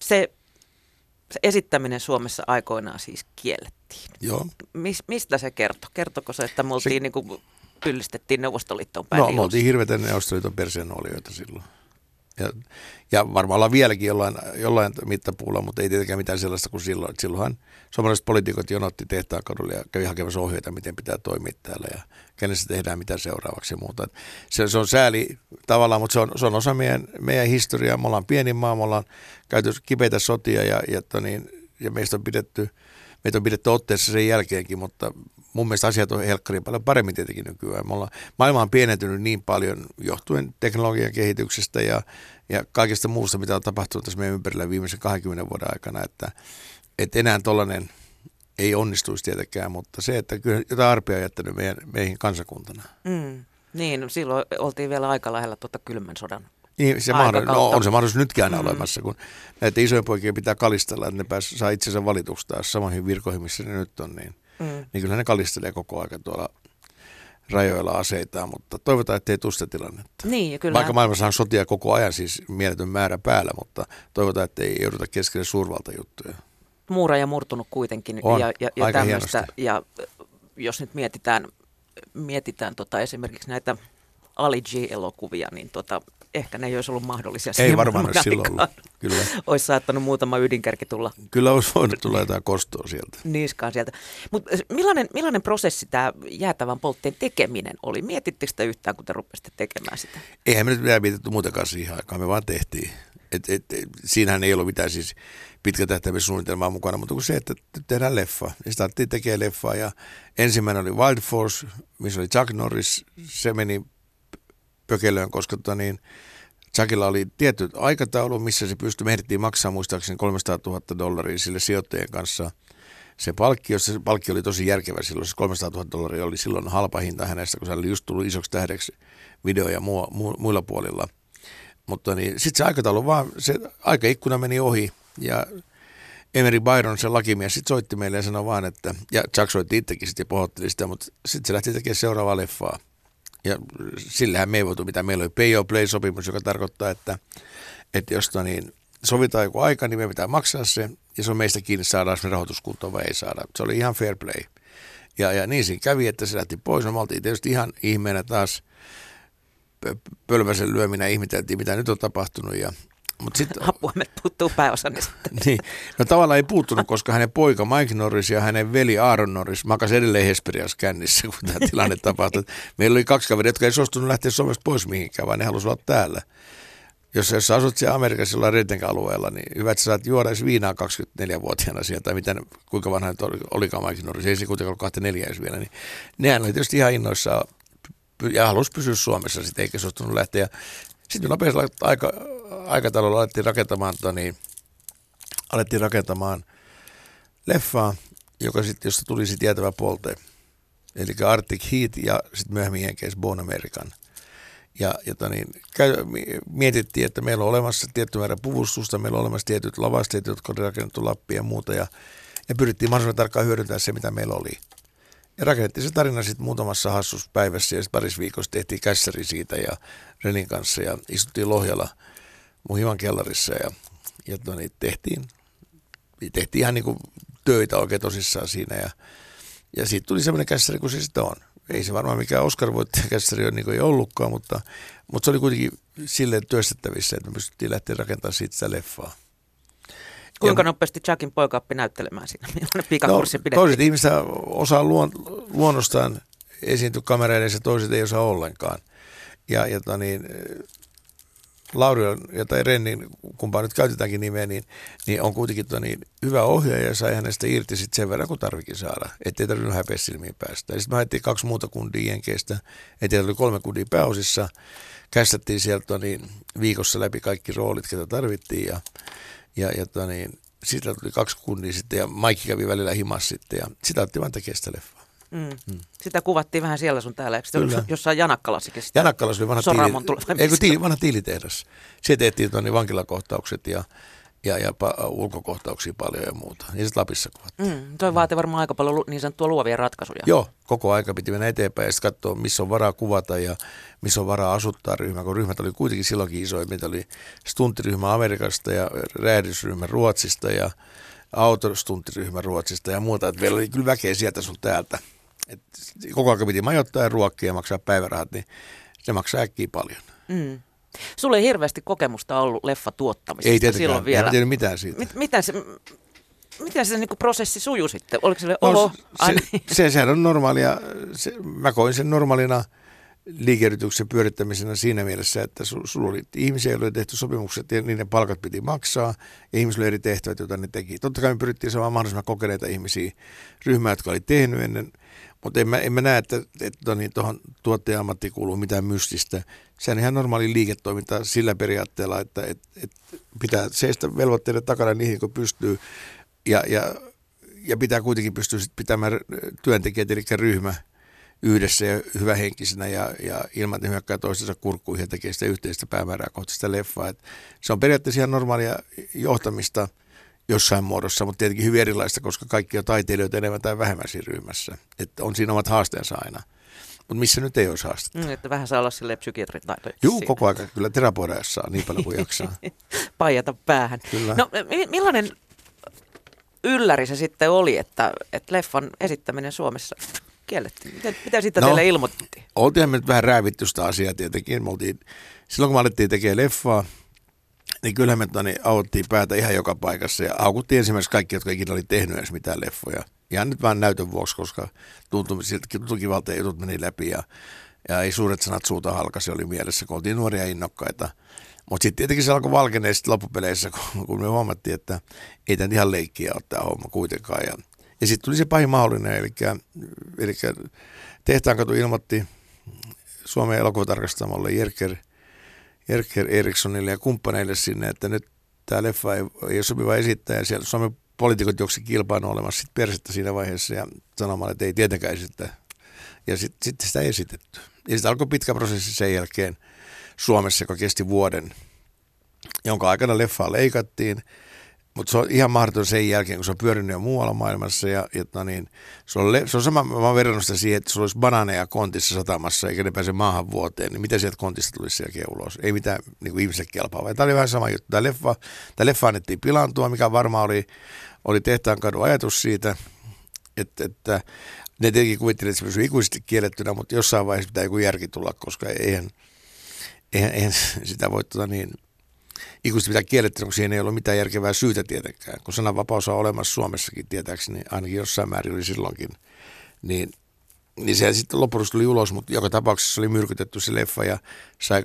se, se esittäminen Suomessa aikoinaan siis kiellettiin. Joo. Mis, mistä se kertoi? Kertoko se, että me oltiin se... niin kuin pyllistettiin Neuvostoliittoon päin? No, me oltiin hirveän Neuvostoliiton perseenuolijoita silloin. Ja, ja varmaan ollaan vieläkin jollain, jollain mittapuulla, mutta ei tietenkään mitään sellaista kuin silloin. Et silloinhan suomalaiset poliitikot jonotti tehtaan kadulle ja kävi hakemassa ohjeita, miten pitää toimia täällä ja kenessä tehdään mitä seuraavaksi ja muuta. Se, se on sääli tavallaan, mutta se on, se on osa meidän, meidän historiaa. Me ollaan pieni maa, me ollaan käyty kipeitä sotia ja, ja, to, niin, ja meistä on pidetty, meitä on pidetty otteessa sen jälkeenkin, mutta mun mielestä asiat on helkkari paljon paremmin tietenkin nykyään. Me ollaan, maailma on pienentynyt niin paljon johtuen teknologian kehityksestä ja, ja kaikesta muusta, mitä on tapahtunut tässä meidän ympärillä viimeisen 20 vuoden aikana, että, että enää tollainen ei onnistuisi tietenkään, mutta se, että kyllä jotain arpia on jättänyt meidän, meihin kansakuntana. Mm. Niin, silloin oltiin vielä aika lähellä tuota kylmän sodan niin, se mahdollisuus, no, on se mahdollisuus nytkin aina mm. olemassa, kun näitä isoja poikia pitää kalistella, että ne pääs, saa itsensä valituksi taas samoihin virkoihin, missä ne nyt on, niin, mm. niin kyllä ne kalistelee koko ajan tuolla rajoilla aseita, mutta toivotaan, että ei tule sitä tilannetta. Niin, kyllä. Vaikka maailmassa on sotia koko ajan, siis mieletön määrä päällä, mutta toivotaan, että ei jouduta keskelle suurvaltajuttuja. Muura ja murtunut kuitenkin on, ja, ja, ja tämmöistä. Ja jos nyt mietitään, mietitään tota esimerkiksi näitä Ali G-elokuvia, niin tota, ehkä ne ei olisi ollut mahdollisia Ei varmaan olisi silloin ollut. Kyllä. olisi saattanut muutama ydinkärki tulla. Kyllä olisi voinut tulla jotain kostoa sieltä. Niskaan sieltä. Mutta millainen, millainen prosessi tämä jäätävän poltteen tekeminen oli? Mietittekö sitä yhtään, kun te rupesitte tekemään sitä? Eihän me nyt mitään mietitty muutakaan siihen aikaan, me vaan tehtiin. Et, et, et, siinähän ei ollut mitään siis suunnitelmaa mukana, mutta kuin se, että tehdään leffa. Ja starttiin tekemään leffaa ja ensimmäinen oli Wild Force, missä oli Chuck Norris. Se meni pökelöön, koska tota niin, Chuckilla oli tietty aikataulu, missä se pystyi, me maksamaan muistaakseni 300 000 dollaria sille sijoittajien kanssa se palkkio, se palkki oli tosi järkevä silloin, se 300 000 dollaria oli silloin halpa hinta hänestä, kun se oli just tullut isoksi tähdeksi video- ja mu- mu- muilla puolilla. Mutta niin, sitten se aikataulu vaan, se aikaikkuna meni ohi ja Emery Byron, se lakimies, sitten soitti meille ja sanoi vaan, että, ja Chuck soitti itsekin sitten ja pohotteli sitä, mutta sitten se lähti tekemään seuraavaa leffaa. Ja sillähän me ei voitu mitään. Meillä oli pay or play-sopimus, joka tarkoittaa, että, että jos no niin, sovitaan joku aika, niin me pitää maksaa se. Ja se on meistä kiinni, saadaan se rahoituskuntoon vai ei saada. Se oli ihan fair play. Ja, ja niin siinä kävi, että se lähti pois. No me oltiin tietysti ihan ihmeenä taas pölväsen lyöminä ihmeteltiin, mitä nyt on tapahtunut. Ja Mut sit, Apuamet puuttuu pääosani sitten. niin, no tavallaan ei puuttunut, koska hänen poika Mike Norris ja hänen veli Aaron Norris makas edelleen Hesperias kännissä, kun tämä tilanne tapahtui. Meillä oli kaksi kaveria, jotka ei suostunut lähteä Suomesta pois mihinkään, vaan ne halusivat olla täällä. Jos, jos asut siellä Amerikassa jollain alueella, niin hyvä, että sä saat juoda edes viinaa 24-vuotiaana sieltä, tai miten, kuinka vanha nyt oli, olikaan Mike Norris, ei se kuitenkaan ollut 24 edes vielä, niin nehän oli tietysti ihan innoissaan ja halusi pysyä Suomessa sitten, eikä suostunut lähteä. Sitten nopeasti aika, aikataululla alettiin rakentamaan, tota alettiin rakentamaan leffaa, joka sit, josta tuli sitten jäätävä polte. Eli Arctic Heat ja sitten myöhemmin Jenkeissä Bon American. Ja, toni, niin, käy, mietittiin, että meillä on olemassa tietty määrä puvustusta, meillä on olemassa tietyt lavasteet, jotka on rakennettu Lappia ja muuta. Ja, ja pyrittiin mahdollisimman tarkkaan hyödyntämään se, mitä meillä oli. Ja rakennettiin se tarina sitten muutamassa hassuspäivässä ja sitten parissa viikossa tehtiin kässäri siitä ja Renin kanssa ja istuttiin Lohjalla – mun himan kellarissa ja, ja no, niin tehtiin, tehtiin ihan niin kuin töitä oikein tosissaan siinä ja, ja siitä tuli semmoinen kässäri kuin se sitten on. Ei se varmaan mikään Oscar kässäri ole niin ei ollutkaan, mutta, mutta se oli kuitenkin silleen työstettävissä, että me pystyttiin lähteä rakentamaan siitä sitä leffaa. Kuinka ja, nopeasti Jackin poika oppi näyttelemään siinä? Millainen pikakurssi no, pidettiin? Toiset ihmiset osaa luon, luonnostaan esiintyä kamera edessä, toiset ei osaa ollenkaan. Ja, ja tota niin, Lauri ja tai Rennin, kumpaa nyt käytetäänkin nimeä, niin, niin on kuitenkin to, niin, hyvä ohjaaja ja sai hänestä irti sit sen verran, kun tarvikin saada. Ettei tarvinnut häpeä silmiin päästä. Ja sitten me haettiin kaksi muuta kundia Jenkeistä, ettei oli kolme kundia pääosissa. Kästettiin sieltä niin, viikossa läpi kaikki roolit, ketä tarvittiin ja, ja, ja to, niin, siitä tuli kaksi kundia sitten ja Maikki kävi välillä himas sitten ja sitä otti vain tekemään sitä leffaa. Mm. Mm. Sitä kuvattiin vähän siellä sun täällä, eikö Kyllä. jossain Janakkalassakin? Janakkalas oli vanha, tiili, ei, tiili, vanha tiilitehdas. Siellä tehtiin tuonne vankilakohtaukset ja, ja, ja pa, ulkokohtauksia paljon ja muuta. Ja sitten Lapissa kuvattiin. Mm, toi mm. varmaan aika paljon niin sanottua luovia ratkaisuja. Joo, koko aika piti mennä eteenpäin ja sitten katsoa, missä on varaa kuvata ja missä on varaa asuttaa ryhmä, kun ryhmät oli kuitenkin silloinkin isoja. Meitä oli stunttiryhmä Amerikasta ja räjähdysryhmä Ruotsista ja autostunttiryhmä Ruotsista ja muuta. Että meillä oli kyllä väkeä sieltä sun täältä et koko ajan piti majoittaa ja ruokkia ja maksaa päivärahat, niin se maksaa äkkiä paljon. Mm. Sulla ei hirveästi kokemusta ollut leffa tuottamisesta Ei tietenkään, silloin vielä. tiedä mitään siitä. Mit, mitä se, miten se niinku prosessi sujui sitten? Oliko se No, olo? Se, niin. se, sehän on normaalia, se, mä koin sen normaalina liikeyrityksen pyörittämisenä siinä mielessä, että su, sulla oli ihmisiä, joilla oli tehty sopimukset ja niiden palkat piti maksaa ja ihmisillä oli eri tehtävät, joita ne teki. Totta kai me pyrittiin saamaan mahdollisimman kokeneita ihmisiä ryhmää, jotka oli tehnyt ennen, mutta en mä, en mä näe, että, että niin, tuohon tuottaja-ammattiin kuuluu mitään mystistä. Se on ihan normaali liiketoiminta sillä periaatteella, että, että, että pitää seistä velvoitteiden takana niihin, kun pystyy ja, ja, ja pitää kuitenkin pystyä sit pitämään työntekijät, eli ryhmä yhdessä ja hyvähenkisenä ja, ja ilman, että hyökkää toistensa kurkkuihin ja tekee sitä yhteistä päämäärää kohti sitä leffaa. Et se on periaatteessa ihan normaalia johtamista jossain muodossa, mutta tietenkin hyvin erilaista, koska kaikki on taiteilijoita enemmän tai vähemmän siinä ryhmässä. Et on siinä omat haasteensa aina. Mutta missä nyt ei olisi haastetta. Mm, että vähän saa olla silleen psykiatrin taito. Juu, koko ajan kyllä terapoida saa niin paljon kuin jaksaa. Paijata päähän. Kyllä. No mi- millainen ylläri se sitten oli, että, että leffan esittäminen Suomessa kiellettiin? Mitä, mitä siitä No. teille ilmoitettiin? Oltiin me nyt vähän räävitty sitä asiaa tietenkin. Me oltiin, silloin kun me alettiin tekemään leffaa, niin kyllähän me toni, auttiin päätä ihan joka paikassa ja aukuttiin ensimmäiseksi kaikki, jotka ikinä oli tehnyt edes mitään leffoja. Ihan nyt vaan näytön vuoksi, koska tuntui siltä, tuntui kivalta ja jutut meni läpi ja, ja ei suuret sanat suuta halkasi oli mielessä, kun oltiin nuoria innokkaita. Mutta sitten tietenkin se alkoi valkenee sitten loppupeleissä, kun, kun me huomattiin, että ei tämä ihan leikkiä ole tämä homma kuitenkaan. Ja, ja sitten tuli se pahin mahdollinen, eli, eli Tehtaankatu ilmoitti Suomen elokuvatarkastamolle Jerker, Jerker Erikssonille ja kumppaneille sinne, että nyt tämä leffa ei, ei ole sopiva esittää. Ja siellä Suomen poliitikot juoksi kilpailun olemassa sit persettä siinä vaiheessa ja sanomaan, että ei tietenkään esittää. Ja sitten sit sitä ei esitetty. Ja sitten alkoi pitkä prosessi sen jälkeen Suomessa, joka kesti vuoden, jonka aikana leffaa leikattiin. Mutta se on ihan mahdoton sen jälkeen, kun se on pyörinyt jo muualla maailmassa. Ja, ja niin, se, on, le- se on sama, mä oon verrannut sitä siihen, että sulla olisi banaaneja kontissa satamassa, eikä ne pääse maahan vuoteen. Niin mitä sieltä kontista tulisi jälkeen ulos? Ei mitään niin kuin ihmiselle kelpaa. Tämä oli vähän sama juttu. Tämä leffa, tämä leffa annettiin pilaantua, mikä varmaan oli, oli tehtaan kadun ajatus siitä, että, että ne tietenkin kuvittelivat, että se pysyy ikuisesti kiellettynä, mutta jossain vaiheessa pitää joku järki tulla, koska eihän, eihän, eihän sitä voi tota niin, ikuisesti pitää kiellettynä, kun siihen ei ollut mitään järkevää syytä tietenkään. Kun sananvapaus on olemassa Suomessakin tietääkseni, ainakin jossain määrin oli silloinkin, niin, niin se sitten lopuksi tuli ulos, mutta joka tapauksessa oli myrkytetty se leffa ja sai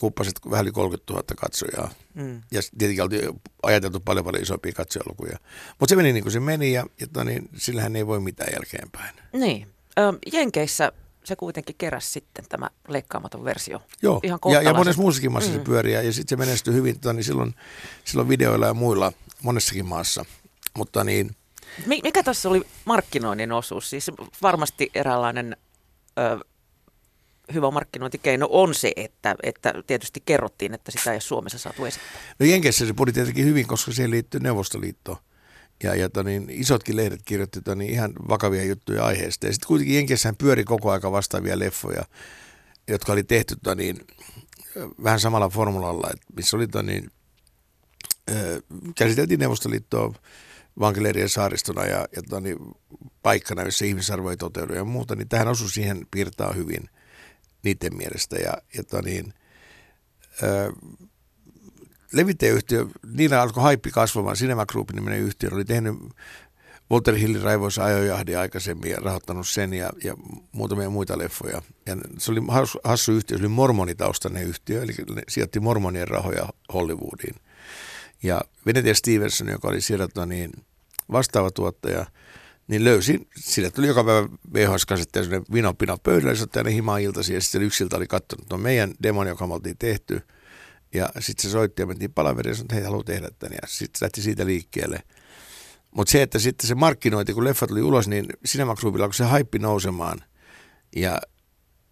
kuppaset vähän yli 30 000 katsojaa. Mm. Ja tietenkin oltiin ajateltu paljon paljon isompia katsojalukuja. Mutta se meni niin kuin se meni ja, ja tota niin, sillähän ei voi mitään jälkeenpäin. Niin. Ö, Jenkeissä se kuitenkin keräsi sitten tämä leikkaamaton versio. Joo, Ihan ja, ja monessa muussakin maassa se Mm. pyörii ja, sitten se menestyi hyvin tota, niin silloin, silloin videoilla ja muilla monessakin maassa. Mutta niin, Mi- Mikä tässä oli markkinoinnin osuus? Siis varmasti eräänlainen ö, hyvä markkinointikeino on se, että, että tietysti kerrottiin, että sitä ei ole Suomessa saatu esittää. no Jenkeissä se puri tietenkin hyvin, koska siihen liittyy Neuvostoliitto. Ja, ja tota niin, isotkin lehdet kirjoitti tota niin, ihan vakavia juttuja aiheesta. Ja sitten kuitenkin Jenkeissähän pyöri koko aika vastaavia leffoja, jotka oli tehty tota niin, vähän samalla formulalla, että missä oli tota ö, käsiteltiin Neuvostoliittoa vankileirien saaristona ja, ja tota niin, paikkana, jossa ihmisarvo ei toteudu ja muuta, niin tähän osui siihen piirtaa hyvin niiden mielestä. Ja, ja tota niin, ö, levittäjäyhtiö, niillä alkoi haippi kasvamaan. Cinema Group niminen yhtiö oli tehnyt Walter Hillin raivoisa ajojahdi aikaisemmin ja rahoittanut sen ja, ja muutamia muita leffoja. Ja se oli hassu, hassu yhtiö, se oli mormonitaustainen yhtiö, eli ne sijoitti mormonien rahoja Hollywoodiin. Ja Venetia Stevenson, joka oli siellä tota niin, vastaava tuottaja, niin löysi, sille tuli joka päivä VHS-kasetteja sellainen vinopina pöydällä, se otti aina himaan iltaisin ja sitten yksi ilta oli katsonut tuon meidän demon, joka me oltiin tehty. Ja sitten se soitti ja mentiin palaveriin ja sanoi, että hei, haluaa tehdä tämän. Ja sitten lähti siitä liikkeelle. Mutta se, että sitten se markkinointi, kun leffa tuli ulos, niin Cinema Groupilla alkoi se haippi nousemaan. Ja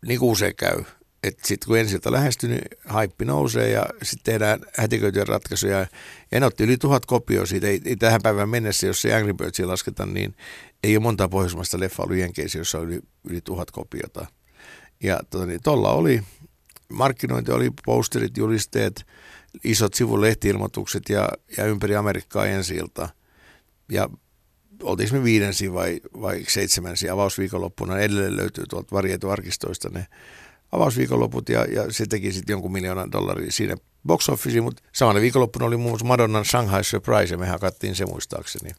niin kuin usein käy, että sitten kun ensiltä lähestyy, niin haippi nousee ja sitten tehdään hätiköityjä ratkaisuja. Ja ne otti yli tuhat kopioa siitä. Ei, ei tähän päivään mennessä, jos se Angry Birdsia lasketaan, niin ei ole monta pohjoismaista leffa ollut Jenkeissä, jossa on yli, yli tuhat kopiota. Ja tota, niin, oli, markkinointi oli, posterit, julisteet, isot sivulehtiilmoitukset ja, ja ympäri Amerikkaa ensi ilta. Ja oltiinko me viidensi vai, vai seitsemänsi avausviikonloppuna. Edelleen löytyy tuolta varjeetu arkistoista ne avausviikonloput ja, ja se teki sitten jonkun miljoonan dollaria siinä box officeen, mutta samana viikonloppuna oli muun muassa Madonnan Shanghai Surprise, ja mehän kattiin se muistaakseni.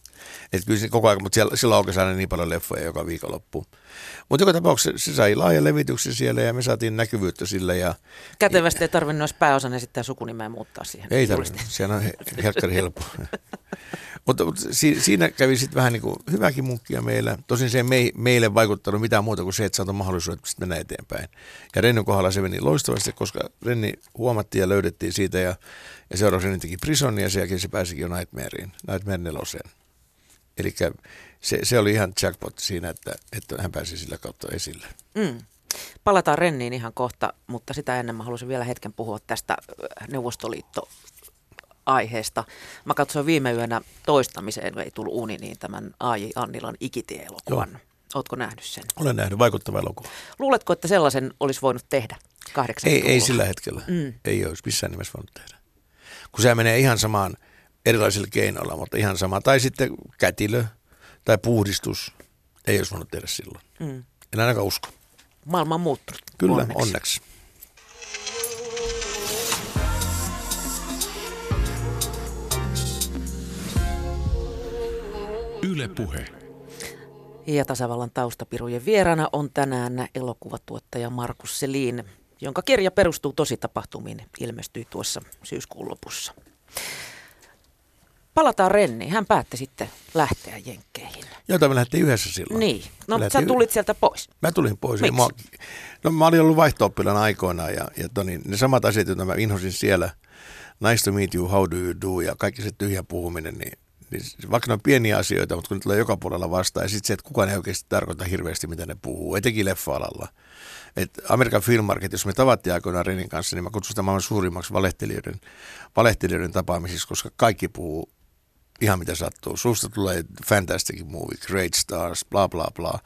Että kyllä se koko ajan, mutta siellä, silloin oikein aina niin paljon leffoja joka viikonloppu. Mutta joka tapauksessa se sai laajan levityksen siellä ja me saatiin näkyvyyttä sille. Ja, Kätevästi ei tarvinnut myös pääosan esittää sukunimeä muuttaa siihen. Ei tarvinnut, sehän on helkkari helppo. mutta, mutta si, siinä kävi sitten vähän niin kuin hyväkin munkkia meillä. Tosin se ei me, meille vaikuttanut mitään muuta kuin se, että saatoi mahdollisuudet mennä eteenpäin. Ja Rennin kohdalla se meni loistavasti, koska Renni huomattiin ja löydettiin siitä ja, ja seuraavaksi Renni teki Prisonia ja sen jälkeen se pääsikin jo Nightmareen, Nightmare neloseen. Eli se, se oli ihan jackpot siinä, että, että hän pääsi sillä kautta esille. Mm. Palataan Renniin ihan kohta, mutta sitä ennen mä haluaisin vielä hetken puhua tästä Neuvostoliitto aiheesta. Mä katsoin viime yönä toistamiseen, ei tullut uni, niin tämän A.J. Annilan Ikitie-elokuvan. Ootko nähnyt sen? Olen nähnyt, vaikuttava elokuva. Luuletko, että sellaisen olisi voinut tehdä ei, ei sillä hetkellä. Mm. Ei olisi missään nimessä voinut tehdä. Kun se menee ihan samaan erilaisilla keinoilla, mutta ihan sama. Tai sitten kätilö tai puhdistus ei olisi voinut tehdä silloin. Mm. En ainakaan usko. Maailma on muuttunut. Kyllä, onneksi. onneksi. Yle Puhe. Ja tasavallan taustapirujen vieraana on tänään elokuvatuottaja Markus Selin, jonka kirja perustuu tositapahtumiin, ilmestyi tuossa syyskuun lopussa. Palataan Renni. Hän päätti sitten lähteä Jenkkeihin. Jota me lähdettiin yhdessä silloin. Niin. No sä tulit sieltä pois. Mä tulin pois. Miksi? Mä, no mä olin ollut vaihto aikoinaan ja, ja toni, ne samat asiat, joita mä inhosin siellä, nice to meet you, how do you do ja kaikki se tyhjä puhuminen, niin, niin vaikka ne on pieniä asioita, mutta kun ne tulee joka puolella vastaan ja sitten se, että kukaan ei oikeasti tarkoita hirveästi, mitä ne puhuu, etenkin leffa-alalla. Et Amerikan Film Market, jos me tavattiin aikoinaan Renin kanssa, niin mä kutsun sitä maailman suurimmaksi valehtelijoiden, valehtelijoiden tapaamisiksi, koska kaikki puhuu ihan mitä sattuu. Suusta tulee fantastic movie, great stars, bla bla bla.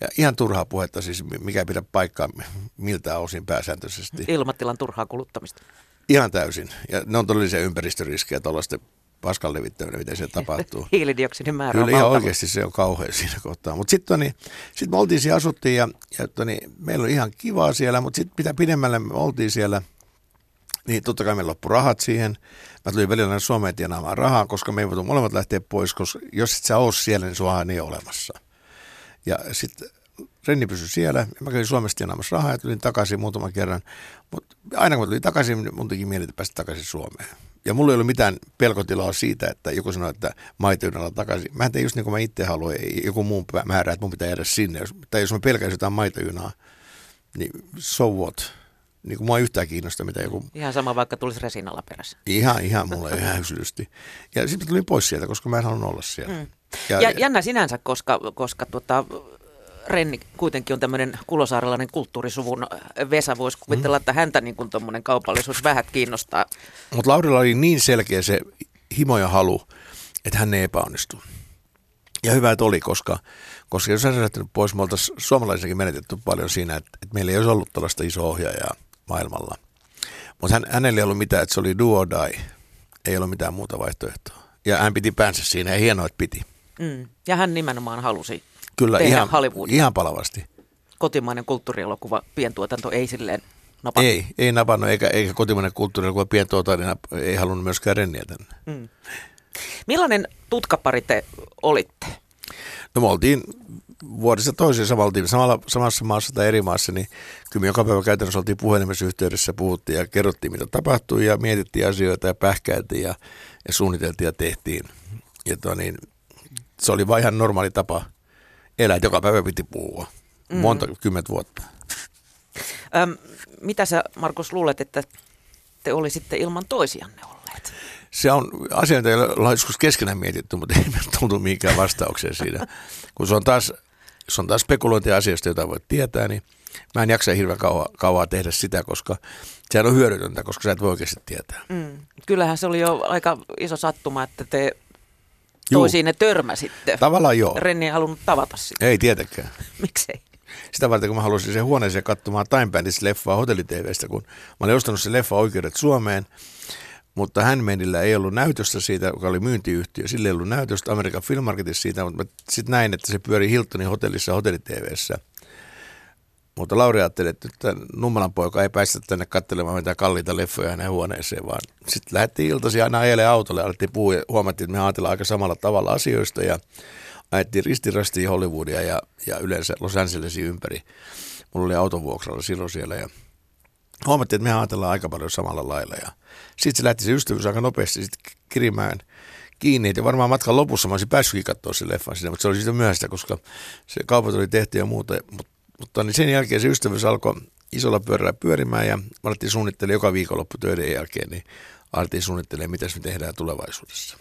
Ja ihan turhaa puhetta siis, mikä ei pidä paikkaa miltä osin pääsääntöisesti. Ilmatilan turhaa kuluttamista. Ihan täysin. Ja ne on todellisia ympäristöriskejä tuollaisten paskan levittäminen, miten se tapahtuu. Hiilidioksidin määrä Kyllä on ihan oikeasti se on kauhean siinä kohtaa. Mutta sitten niin, sit me oltiin siellä, asuttiin ja, ja toni, meillä oli ihan kivaa siellä, mutta sitten mitä pidemmälle me oltiin siellä, niin totta kai meillä loppui rahat siihen. Mä tulin välillä Suomeen tienaamaan rahaa, koska me ei voitu molemmat lähteä pois, koska jos et sä ole siellä, niin suahan ei ole olemassa. Ja sitten Renni pysyi siellä. Mä kävin Suomesta tienaamassa rahaa ja tulin takaisin muutaman kerran. Mutta aina kun mä tulin takaisin, mun teki mieli päästä takaisin Suomeen. Ja mulla ei ollut mitään pelkotilaa siitä, että joku sanoi, että maitojunalla takaisin. Mä tein just niin kuin mä itse haluan, ei joku muu määrää, että mun pitää jäädä sinne. Tai jos mä pelkäisin jotain maitojunaa, niin so what? Niin kuin mua yhtään kiinnosta, mitä joku... Ihan sama, vaikka tulisi resinalla perässä. Ihan, ihan mulle ihan yksilösti. Ja sitten tulin pois sieltä, koska mä en halunnut olla siellä. Mm. Ja, ja, jännä sinänsä, koska, koska tuota, Renni kuitenkin on tämmöinen kulosaarelainen kulttuurisuvun Vesa. Voisi kuvitella, mm. että häntä niin kuin kaupallisuus vähät kiinnostaa. Mutta Laurilla oli niin selkeä se himo ja halu, että hän ei epäonnistu. Ja hyvä, että oli, koska, koska jos hän lähtenyt pois, me oltaisiin suomalaisiakin menetetty paljon siinä, että, että meillä ei olisi ollut tällaista isoa ohjaajaa maailmalla. Mutta hän, hänellä ei ollut mitään, että se oli do or die. Ei ollut mitään muuta vaihtoehtoa. Ja hän piti päänsä siinä ja hienoa, että piti. Mm. Ja hän nimenomaan halusi Kyllä, tehdä ihan, Hollywoodin. ihan palavasti. Kotimainen kulttuurielokuva, pientuotanto ei silleen napannut. Ei, ei napannut, eikä, eikä kotimainen kulttuurielokuva, pientuotanto ei halunnut myöskään renniä tänne. Mm. Millainen tutkapari te olitte? No me oltiin vuodesta toiseen samalla, samalla, samassa maassa tai eri maassa, niin kyllä joka päivä käytännössä oltiin puhelimessa yhteydessä, puhuttiin ja kerrottiin, mitä tapahtui ja mietittiin asioita ja pähkäiltiin ja, ja suunniteltiin ja tehtiin. Ja to, niin, se oli vain ihan normaali tapa elää, joka päivä piti puhua. Mm. Monta kymmentä vuotta. Öm, mitä sä, Markus, luulet, että te olisitte ilman toisianne olleet? Se on asia, jota ei ole joskus keskenään mietitty, mutta ei tultu mihinkään vastaukseen siinä. Kun se on taas jos on taas spekulointia asiasta, jota voit tietää, niin mä en jaksa hirveän kauan, kauan tehdä sitä, koska sehän on hyödytöntä, koska sä et voi oikeasti tietää. Mm. Kyllähän se oli jo aika iso sattuma, että te toisiin ne törmäsitte. Tavallaan joo. Renni ei halunnut tavata sitä. Ei tietenkään. Miksei? Sitä varten, kun mä halusin sen huoneeseen katsomaan Time Bandits leffaa hotellitvstä, kun mä olin ostanut sen leffa oikeudet Suomeen, mutta Handmaidillä ei ollut näytöstä siitä, joka oli myyntiyhtiö. Sillä ei ollut näytöstä Amerikan Film Marketissa siitä, mutta sitten näin, että se pyöri Hiltonin hotellissa hotellitvssä. Mutta Lauri ajatteli, että nyt poika ei päästä tänne katselemaan mitään kalliita leffoja hänen huoneeseen, vaan sitten lähdettiin iltaisin aina ajelee autolle alettiin puhua ja huomattiin, että me ajatellaan aika samalla tavalla asioista ja ajettiin ristirastiin Hollywoodia ja, ja yleensä Los Angelesin ympäri. Mulla oli autovuokralla silloin siellä ja huomattiin, että me ajatellaan aika paljon samalla lailla. Ja sitten se lähti se ystävyys aika nopeasti sitten kirimään kiinni. Ja varmaan matkan lopussa mä olisin päässytkin katsoa sen leffan sinne, mutta se oli sitten myöhäistä, koska se kaupat oli tehty ja muuta. Mutta, mutta niin sen jälkeen se ystävyys alkoi isolla pyörällä pyörimään ja alettiin suunnittelemaan joka viikonloppu töiden jälkeen, niin alettiin suunnittelemaan, mitä me tehdään tulevaisuudessa.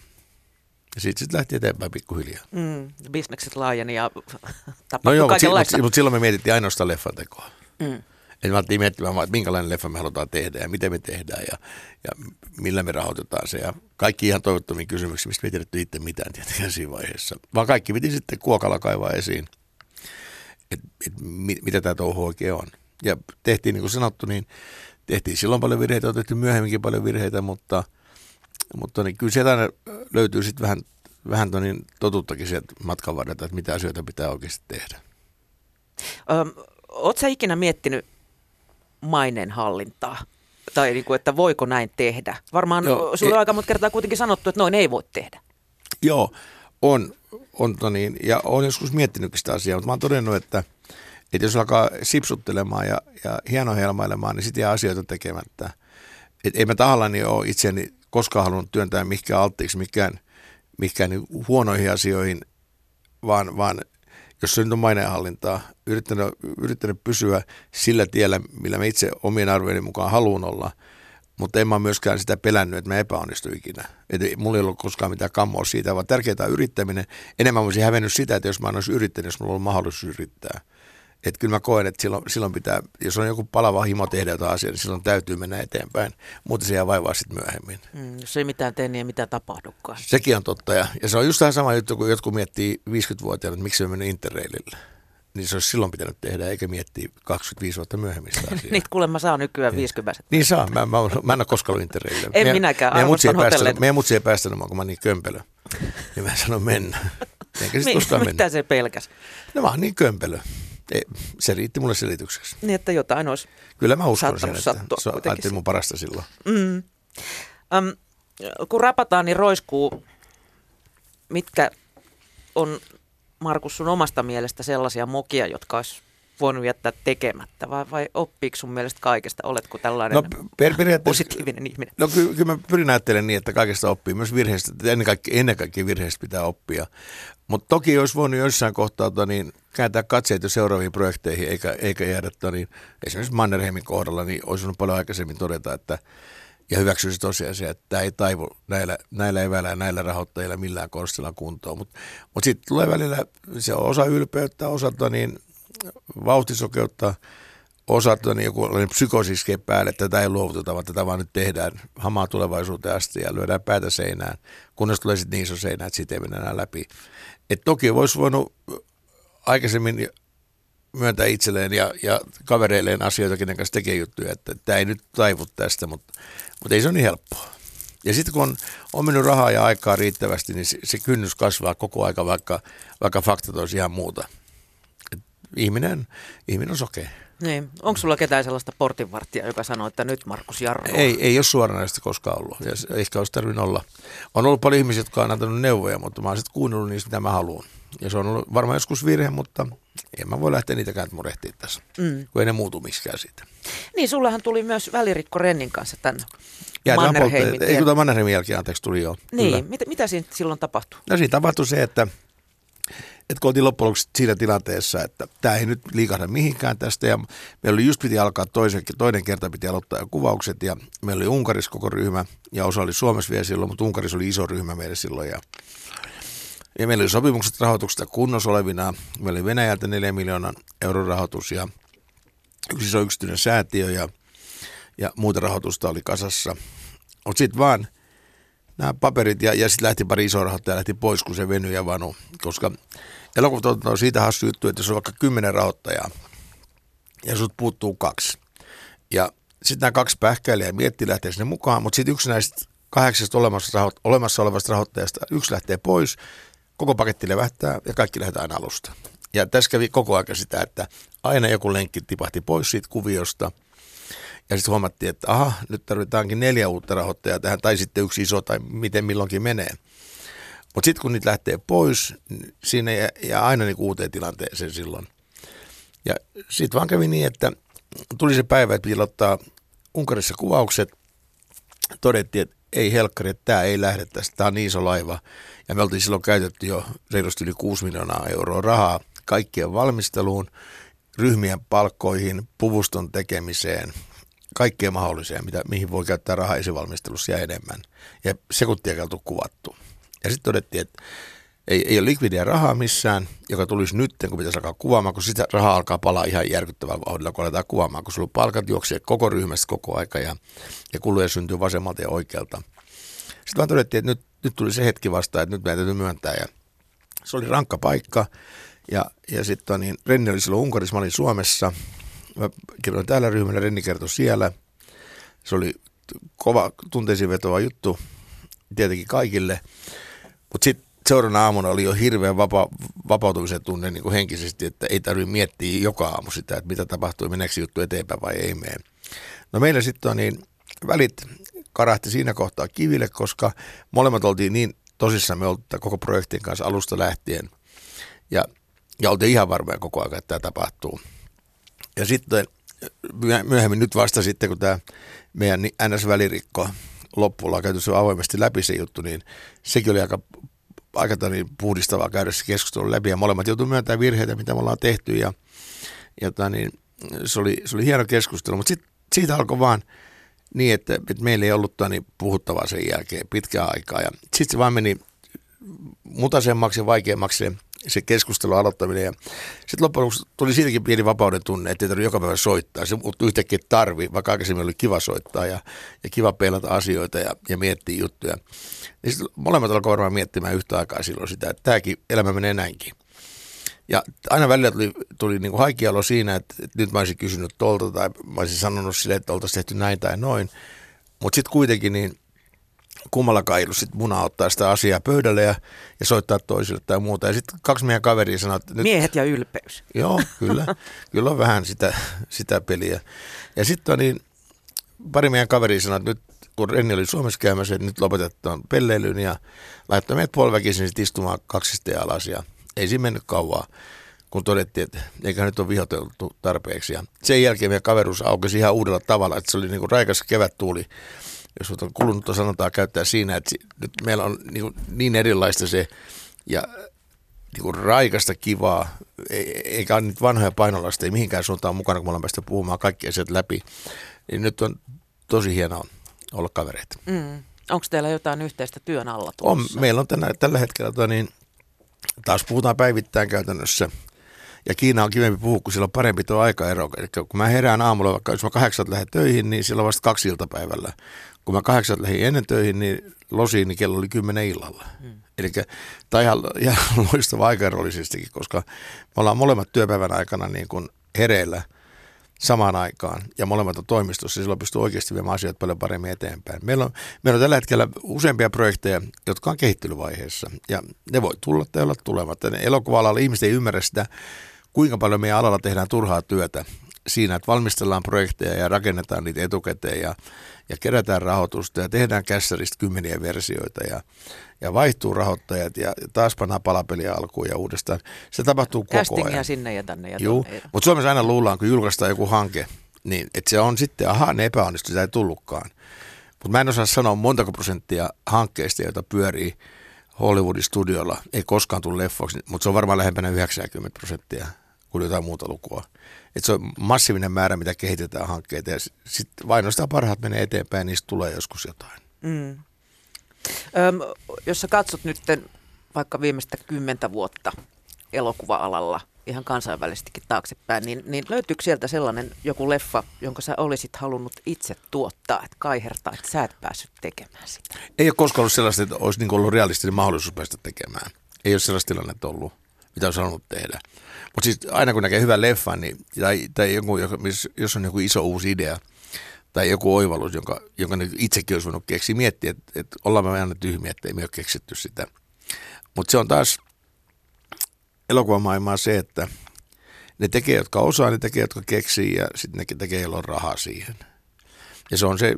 Ja siitä sitten lähti eteenpäin pikkuhiljaa. Mm, bisnekset laajeni ja tapahtui No joo, mutta, mutta, mutta silloin me mietittiin ainoastaan leffan tekoa. Mm. Eli me alettiin miettimään, että minkälainen leffa me halutaan tehdä ja miten me tehdään ja, ja millä me rahoitetaan se. Ja kaikki ihan toivottomia kysymyksiä, mistä me ei tiedetty itse mitään tietenkään siinä vaiheessa. Vaan kaikki piti sitten kuokalla kaivaa esiin, että et, mit, mitä tämä touhu oikein on. Ja tehtiin, niin kuin sanottu, niin tehtiin silloin paljon virheitä, on tehty myöhemminkin paljon virheitä, mutta, mutta niin kyllä sieltä löytyy sitten vähän, vähän niin totuttakin sieltä matkan varrelta, että mitä asioita pitää oikeasti tehdä. Öm, Oletko ikinä miettinyt maineenhallintaa? Tai niin kuin, että voiko näin tehdä? Varmaan Joo, sulla on ei- aika monta kertaa kuitenkin sanottu, että noin ei voi tehdä. Joo, on, on to niin, ja olen joskus miettinytkin sitä asiaa, mutta mä oon todennut, että, että jos alkaa sipsuttelemaan ja, ja hienohelmailemaan, niin sitten jää asioita tekemättä. Et ei mä tahallani ole itseäni koskaan halunnut työntää mihinkään alttiiksi, mikään, mikään niin huonoihin asioihin, vaan, vaan jos se nyt on maineenhallintaa, yrittänyt, yrittänyt pysyä sillä tiellä, millä mä itse omien arvojeni mukaan haluan olla, mutta en mä myöskään sitä pelännyt, että mä epäonnistun ikinä. Että mulla ei ollut koskaan mitään kammoa siitä, vaan tärkeää on yrittäminen. Enemmän mä olisin hävennyt sitä, että jos mä en olisi yrittänyt, jos mulla on mahdollisuus yrittää. Että kyllä mä koen, että silloin, silloin pitää, jos on joku palava himo tehdä jotain asiaa, niin silloin täytyy mennä eteenpäin. Muuten se jää vaivaa sitten myöhemmin. Mm, jos ei mitään tee, niin ei mitään tapahdukaan. Sekin on totta. Ja, ja se on just tähän sama juttu, kun jotkut miettii 50-vuotiaana, että miksi me mennyt Interrailille. Niin se olisi silloin pitänyt tehdä, eikä miettiä 25 vuotta myöhemmin sitä asiaa. Niitä kuulemma saa nykyään 50 Niin saa. Mä, mä, mä en ole koskaan ollut Interrailille. En Meidän- minäkään, Meidän mutsi päästänyt, meidän mutsi ei päästänyt kun mä niin kömpelö. Niin mä sanoin mennä. Eikä Mi- koskaan mennä. mitä se pelkäs? No mä oon niin kömpelö. Ei, se riitti mulle selitykseksi. Niin, että jotain olisi. Kyllä mä uskon sen, että se ajattelin mun parasta silloin. Mm. Öm, kun rapataan, niin roiskuu, mitkä on Markus sun omasta mielestä sellaisia mokia, jotka olisi voinut jättää tekemättä, vai, vai oppiiko sun mielestä kaikesta? Oletko tällainen No per, positiivinen ihminen? No kyllä, kyllä mä pyrin ajattelemaan niin, että kaikesta oppii. Myös virheistä, ennen kaikkea, ennen kaikkea virheistä pitää oppia. Mutta toki olisi voinut jossain kohtaa tota, niin, kääntää katseet jo seuraaviin projekteihin, eikä, eikä jäädä tota, niin, esimerkiksi Mannerheimin kohdalla, niin olisi voinut paljon aikaisemmin todeta, että ja hyväksyisi tosiasia, että tämä ei taivu näillä, näillä eväillä ja näillä rahoittajilla millään konstilla kuntoon. Mutta mut sitten tulee välillä, se on osa ylpeyttä, osa tota, niin, vauhtisokeutta, osa tota, niin joku psykosi iskee päälle, että tätä ei luovuteta, vaan tätä vaan nyt tehdään hamaa tulevaisuuteen asti ja lyödään päätä seinään, kunnes tulee sitten niin iso seinä, että siitä ei mennä enää läpi. Et toki voisi voinut aikaisemmin myöntää itselleen ja, ja kavereilleen asioita, kenen kanssa tekee juttuja, että tämä ei nyt taivu tästä, mutta, mutta ei se ole niin helppoa. Ja sitten kun on, on mennyt rahaa ja aikaa riittävästi, niin se, se kynnys kasvaa koko aika, vaikka, vaikka faktat olisi ihan muuta. Ihminen, ihminen on sokea. Niin. Onko sulla ketään sellaista portinvarttia, joka sanoo, että nyt Markus Jarno? Ei, ei ole suoranaisesti koskaan ollut. Ja ehkä olisi tarvinnut olla. On ollut paljon ihmisiä, jotka on antanut neuvoja, mutta mä oon sitten kuunnellut niistä, mitä mä haluan. Ja se on ollut varmaan joskus virhe, mutta en mä voi lähteä niitäkään murehtimaan tässä, Mm. kun ei ne muutu miksikään siitä. Niin, sullahan tuli myös välirikko Rennin kanssa tämän Ja tämä Mannerheimin. ei kun tämä Mannerheimin jälkeen, anteeksi, tuli jo. Niin, Kyllä. mitä, mitä siinä silloin tapahtui? No siinä tapahtui se, että, että kun oltiin loppujen lopuksi siinä tilanteessa, että tämä ei nyt liikahda mihinkään tästä ja meillä oli just piti alkaa toisen, toinen kerta piti aloittaa jo kuvaukset ja meillä oli Unkarissa koko ryhmä ja osa oli Suomessa vielä silloin, mutta Unkarissa oli iso ryhmä meillä silloin ja ja meillä oli sopimukset rahoituksesta kunnossa olevina. Meillä oli Venäjältä 4 miljoonan euron rahoitus ja yksi iso yksityinen säätiö ja, ja muuta rahoitusta oli kasassa. Mutta sitten vaan nämä paperit ja, ja sitten lähti pari isoa rahoittajaa lähti pois, kun se venyi ja vanu. Koska elokuvatuotanto on siitä hassu juttu, että jos on vaikka kymmenen rahoittajaa ja sut puuttuu kaksi. Ja sitten nämä kaksi pähkäilijää miettii lähteä sinne mukaan, mutta sitten yksi näistä kahdeksasta olemassa, raho- olemassa olevasta rahoittajasta, yksi lähtee pois, koko paketti levähtää ja kaikki lähdetään alusta. Ja tässä kävi koko ajan sitä, että aina joku lenkki tipahti pois siitä kuviosta. Ja sitten huomattiin, että aha, nyt tarvitaankin neljä uutta rahoittajaa tähän, tai sitten yksi iso, tai miten milloinkin menee. Mutta sitten kun niitä lähtee pois, siinä jää aina niin uuteen tilanteeseen silloin. Ja sitten vaan kävi niin, että tuli se päivä, että ottaa Unkarissa kuvaukset. Todettiin, että ei helkkari, että tämä ei lähde tästä, tämä on niin iso laiva. Ja me oltiin silloin käytetty jo reilusti yli 6 miljoonaa euroa rahaa kaikkien valmisteluun, ryhmien palkkoihin, puvuston tekemiseen, kaikkeen mahdolliseen, mitä, mihin voi käyttää rahaa esivalmistelussa ja enemmän. Ja sekuntia kuvattu. Ja sitten todettiin, että ei, ei ole likvidiä rahaa missään, joka tulisi nyt, kun pitäisi alkaa kuvaamaan, kun sitä rahaa alkaa palaa ihan järkyttävällä vauhdilla, kun aletaan kuvaamaan, kun sulla palkat juoksee koko ryhmästä koko aika ja, ja kuluja syntyy vasemmalta ja oikealta. Sitten vaan todettiin, että nyt, nyt tuli se hetki vastaan, että nyt meidän täytyy myöntää. Ja se oli rankka paikka. Ja, ja sitten niin, Renni oli silloin Unkarissa, mä olin Suomessa. Mä kerroin täällä ryhmällä, Renni kertoi siellä. Se oli kova tunteisiin vetova juttu tietenkin kaikille. Mutta sitten seuraavana aamuna oli jo hirveän vapa, vapautumisen tunne niin kuin henkisesti, että ei tarvitse miettiä joka aamu sitä, että mitä tapahtuu, meneekö juttu eteenpäin vai ei mene. No meillä sitten on niin välit karahti siinä kohtaa kiville, koska molemmat oltiin niin tosissaan me oltiin koko projektin kanssa alusta lähtien. Ja, ja oltiin ihan varmoja koko ajan, että tämä tapahtuu. Ja sitten myöhemmin nyt vasta sitten, kun tämä meidän NS-välirikko loppuun on käyty se avoimesti läpi se juttu, niin sekin oli aika aika niin puhdistavaa käydä se keskustelu läpi ja molemmat joutuivat myöntämään virheitä, mitä me ollaan tehty ja, ja tota niin, se, oli, se oli hieno keskustelu, mutta sit, siitä alkoi vaan niin, että, että meillä ei ollut niin puhuttavaa sen jälkeen pitkään aikaa ja sitten se vaan meni mutaisemmaksi ja vaikeammaksi se keskustelu aloittaminen. Sitten loppujen lopuksi tuli siitäkin pieni vapauden tunne, että ei tarvitse joka päivä soittaa. Se muuttui yhtäkkiä tarvi, vaikka aikaisemmin oli kiva soittaa ja, ja kiva peilata asioita ja, ja miettiä juttuja. Ja sitten molemmat alkoivat varmaan miettimään yhtä aikaa silloin sitä, että tämäkin elämä menee näinkin. Ja aina välillä tuli, tuli niin haikialo siinä, että, että nyt mä olisin kysynyt tuolta tai mä olisin sanonut sille, että oltaisiin tehty näin tai noin. Mutta sitten kuitenkin niin kummallakaan ei ollut sit muna ottaa sitä asiaa pöydälle ja, ja soittaa toisille tai muuta. Ja sitten kaksi meidän kaveria sanoi, että... Nyt, Miehet ja ylpeys. Joo, kyllä. kyllä on vähän sitä, sitä peliä. Ja sitten niin, pari meidän kaveria sanoi, että nyt kun Renni oli Suomessa käymässä, että nyt lopetetaan pelleilyn ja laittoi meidät puoliväkisin istumaan kaksista alas ja ei siinä mennyt kauaa kun todettiin, että eikä nyt ole vihoteltu tarpeeksi. Ja sen jälkeen meidän kaveruus aukesi ihan uudella tavalla, että se oli niin kuin raikas kevättuuli jos on kulunutta sanotaan käyttää siinä, että nyt meillä on niin, niin erilaista se ja niin kuin raikasta kivaa, eikä ole nyt vanhoja painolasta, ei mihinkään suuntaan mukana, kun me ollaan päästy puhumaan kaikki asiat läpi. Niin nyt on tosi hienoa olla kavereita. Mm. Onko teillä jotain yhteistä työn alla tuossa? On, meillä on tänä, tällä hetkellä, tota niin, taas puhutaan päivittäin käytännössä – ja Kiina on kivempi puhua, kun sillä on parempi tuo aikaero. Eli kun mä herään aamulla, vaikka jos mä kahdeksan lähden töihin, niin silloin vasta kaksi iltapäivällä. Kun mä kahdeksan lähdin ennen töihin, niin losiin, niin kello oli kymmenen illalla. Hmm. Eli tämä ihan, ihan loistava aikaerollisestikin, koska me ollaan molemmat työpäivän aikana niin kuin hereillä samaan aikaan ja molemmat on toimistossa, silloin pystyy oikeasti viemään asioita paljon paremmin eteenpäin. Meillä on, meillä on tällä hetkellä useampia projekteja, jotka on kehittelyvaiheessa ja ne voi tulla tai olla tulematta. Elokuva-alalla ihmiset ei ymmärrä sitä, kuinka paljon meidän alalla tehdään turhaa työtä siinä, että valmistellaan projekteja ja rakennetaan niitä etukäteen ja, ja kerätään rahoitusta ja tehdään kässäristä kymmeniä versioita ja, ja vaihtuu rahoittajat ja taas pannaan palapeliä alkuun ja uudestaan. Se tapahtuu koko Castingia ajan. sinne ja tänne ja Juu, mutta Suomessa aina luullaan, kun julkaistaan joku hanke, niin että se on sitten, ahaa, ne epäonnistui, sitä ei tullutkaan. Mutta mä en osaa sanoa montako prosenttia hankkeista, joita pyörii Hollywoodin studiolla, ei koskaan tule leffoksi, mutta se on varmaan lähempänä 90 prosenttia kuin jotain muuta lukua. Et se on massiivinen määrä, mitä kehitetään hankkeita ja sitten vain parhaat menee eteenpäin, niistä tulee joskus jotain. Mm. Öm, jos sä katsot nyt vaikka viimeistä kymmentä vuotta elokuva-alalla ihan kansainvälisestikin taaksepäin, niin, niin löytyykö sieltä sellainen joku leffa, jonka sä olisit halunnut itse tuottaa, että kaihertaa, että sä et päässyt tekemään sitä? Ei ole koskaan ollut sellaista, että olisi niin ollut realistinen mahdollisuus päästä tekemään. Ei ole sellaista tilannetta ollut, mitä olisi halunnut tehdä. Mutta siis aina kun näkee hyvän leffan, niin, tai, tai joku, jos on joku iso uusi idea, tai joku oivallus, jonka, jonka itsekin olisi voinut keksiä, miettiä, että, että ollaan me aina tyhmiä, että ei me ole keksitty sitä. Mutta se on taas elokuvamaailmaa se, että, Ne tekee, jotka osaa, ne tekee, jotka keksii ja sitten ne tekee, joilla on rahaa siihen. Ja se on se,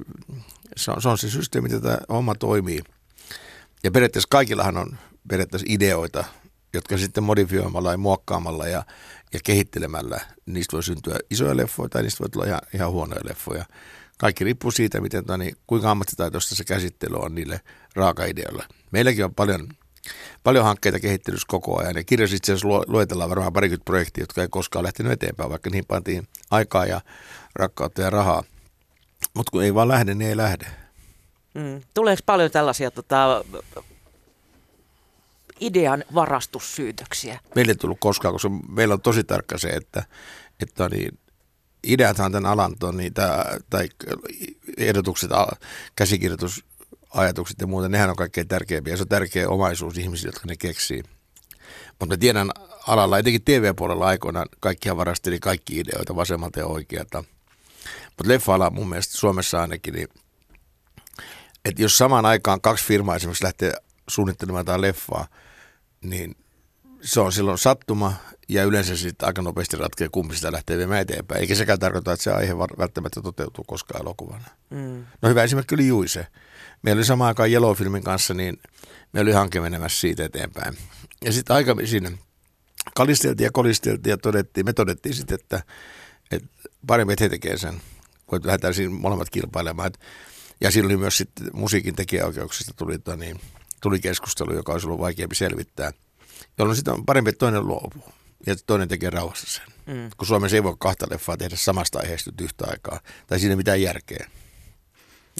se on, se on se systeemi, että tämä homma toimii. Ja periaatteessa kaikillahan on periaatteessa ideoita, jotka sitten modifioimalla ja muokkaamalla ja, ja kehittelemällä, niistä voi syntyä isoja leffoja tai niistä voi tulla ihan, ihan huonoja leffoja. Kaikki riippuu siitä, miten, niin, kuinka ammattitaitoista se käsittely on niille raaka-ideoille. Meilläkin on paljon, paljon hankkeita kehittelyssä koko ajan ja kirjassa itse asiassa luetellaan varmaan parikymmentä projektia, jotka ei koskaan lähtenyt eteenpäin, vaikka niihin pantiin aikaa ja rakkautta ja rahaa. Mutta kun ei vaan lähde, niin ei lähde. Mm. Tuleeko paljon tällaisia tota, idean varastussyytöksiä? Meille ei tullut koskaan, koska meillä on tosi tarkka se, että, että niin, ideathan tämän alan on niitä, tai ehdotukset, käsikirjoitusajatukset ja muuta, nehän on kaikkein tärkeimpiä. Se on tärkeä omaisuus ihmisille, jotka ne keksii. Mutta mä tiedän alalla, etenkin TV-puolella aikoinaan, kaikkia varasteli kaikki ideoita vasemmalta ja oikealta. Mutta leffa-ala mun mielestä Suomessa ainakin, niin, että jos samaan aikaan kaksi firmaa esimerkiksi lähtee suunnittelemaan jotain leffaa, niin se on silloin sattuma ja yleensä sitten aika nopeasti ratkeaa, kumpi sitä lähtee viemään eteenpäin. Eikä sekään tarkoita, että se aihe välttämättä toteutuu koskaan elokuvana. Mm. No hyvä esimerkki oli Juise. Meillä oli samaan aikaan Yellow-filmin kanssa, niin me oli hanke menemässä siitä eteenpäin. Ja sitten aika siinä kalisteltiin ja kolisteltiin ja todettiin, me todettiin sitten, että, että parempi, että he tekee sen, kun lähdetään siinä molemmat kilpailemaan. Ja oli myös sitten musiikin tekijäoikeuksista tuli, tota niin, tuli keskustelu, joka olisi ollut vaikeampi selvittää, jolloin sitten on parempi, että toinen luopuu ja toinen tekee rauhassa sen. Mm. Kun Suomessa ei voi kahta leffaa tehdä samasta aiheesta yhtä aikaa, tai siinä ei mitään järkeä.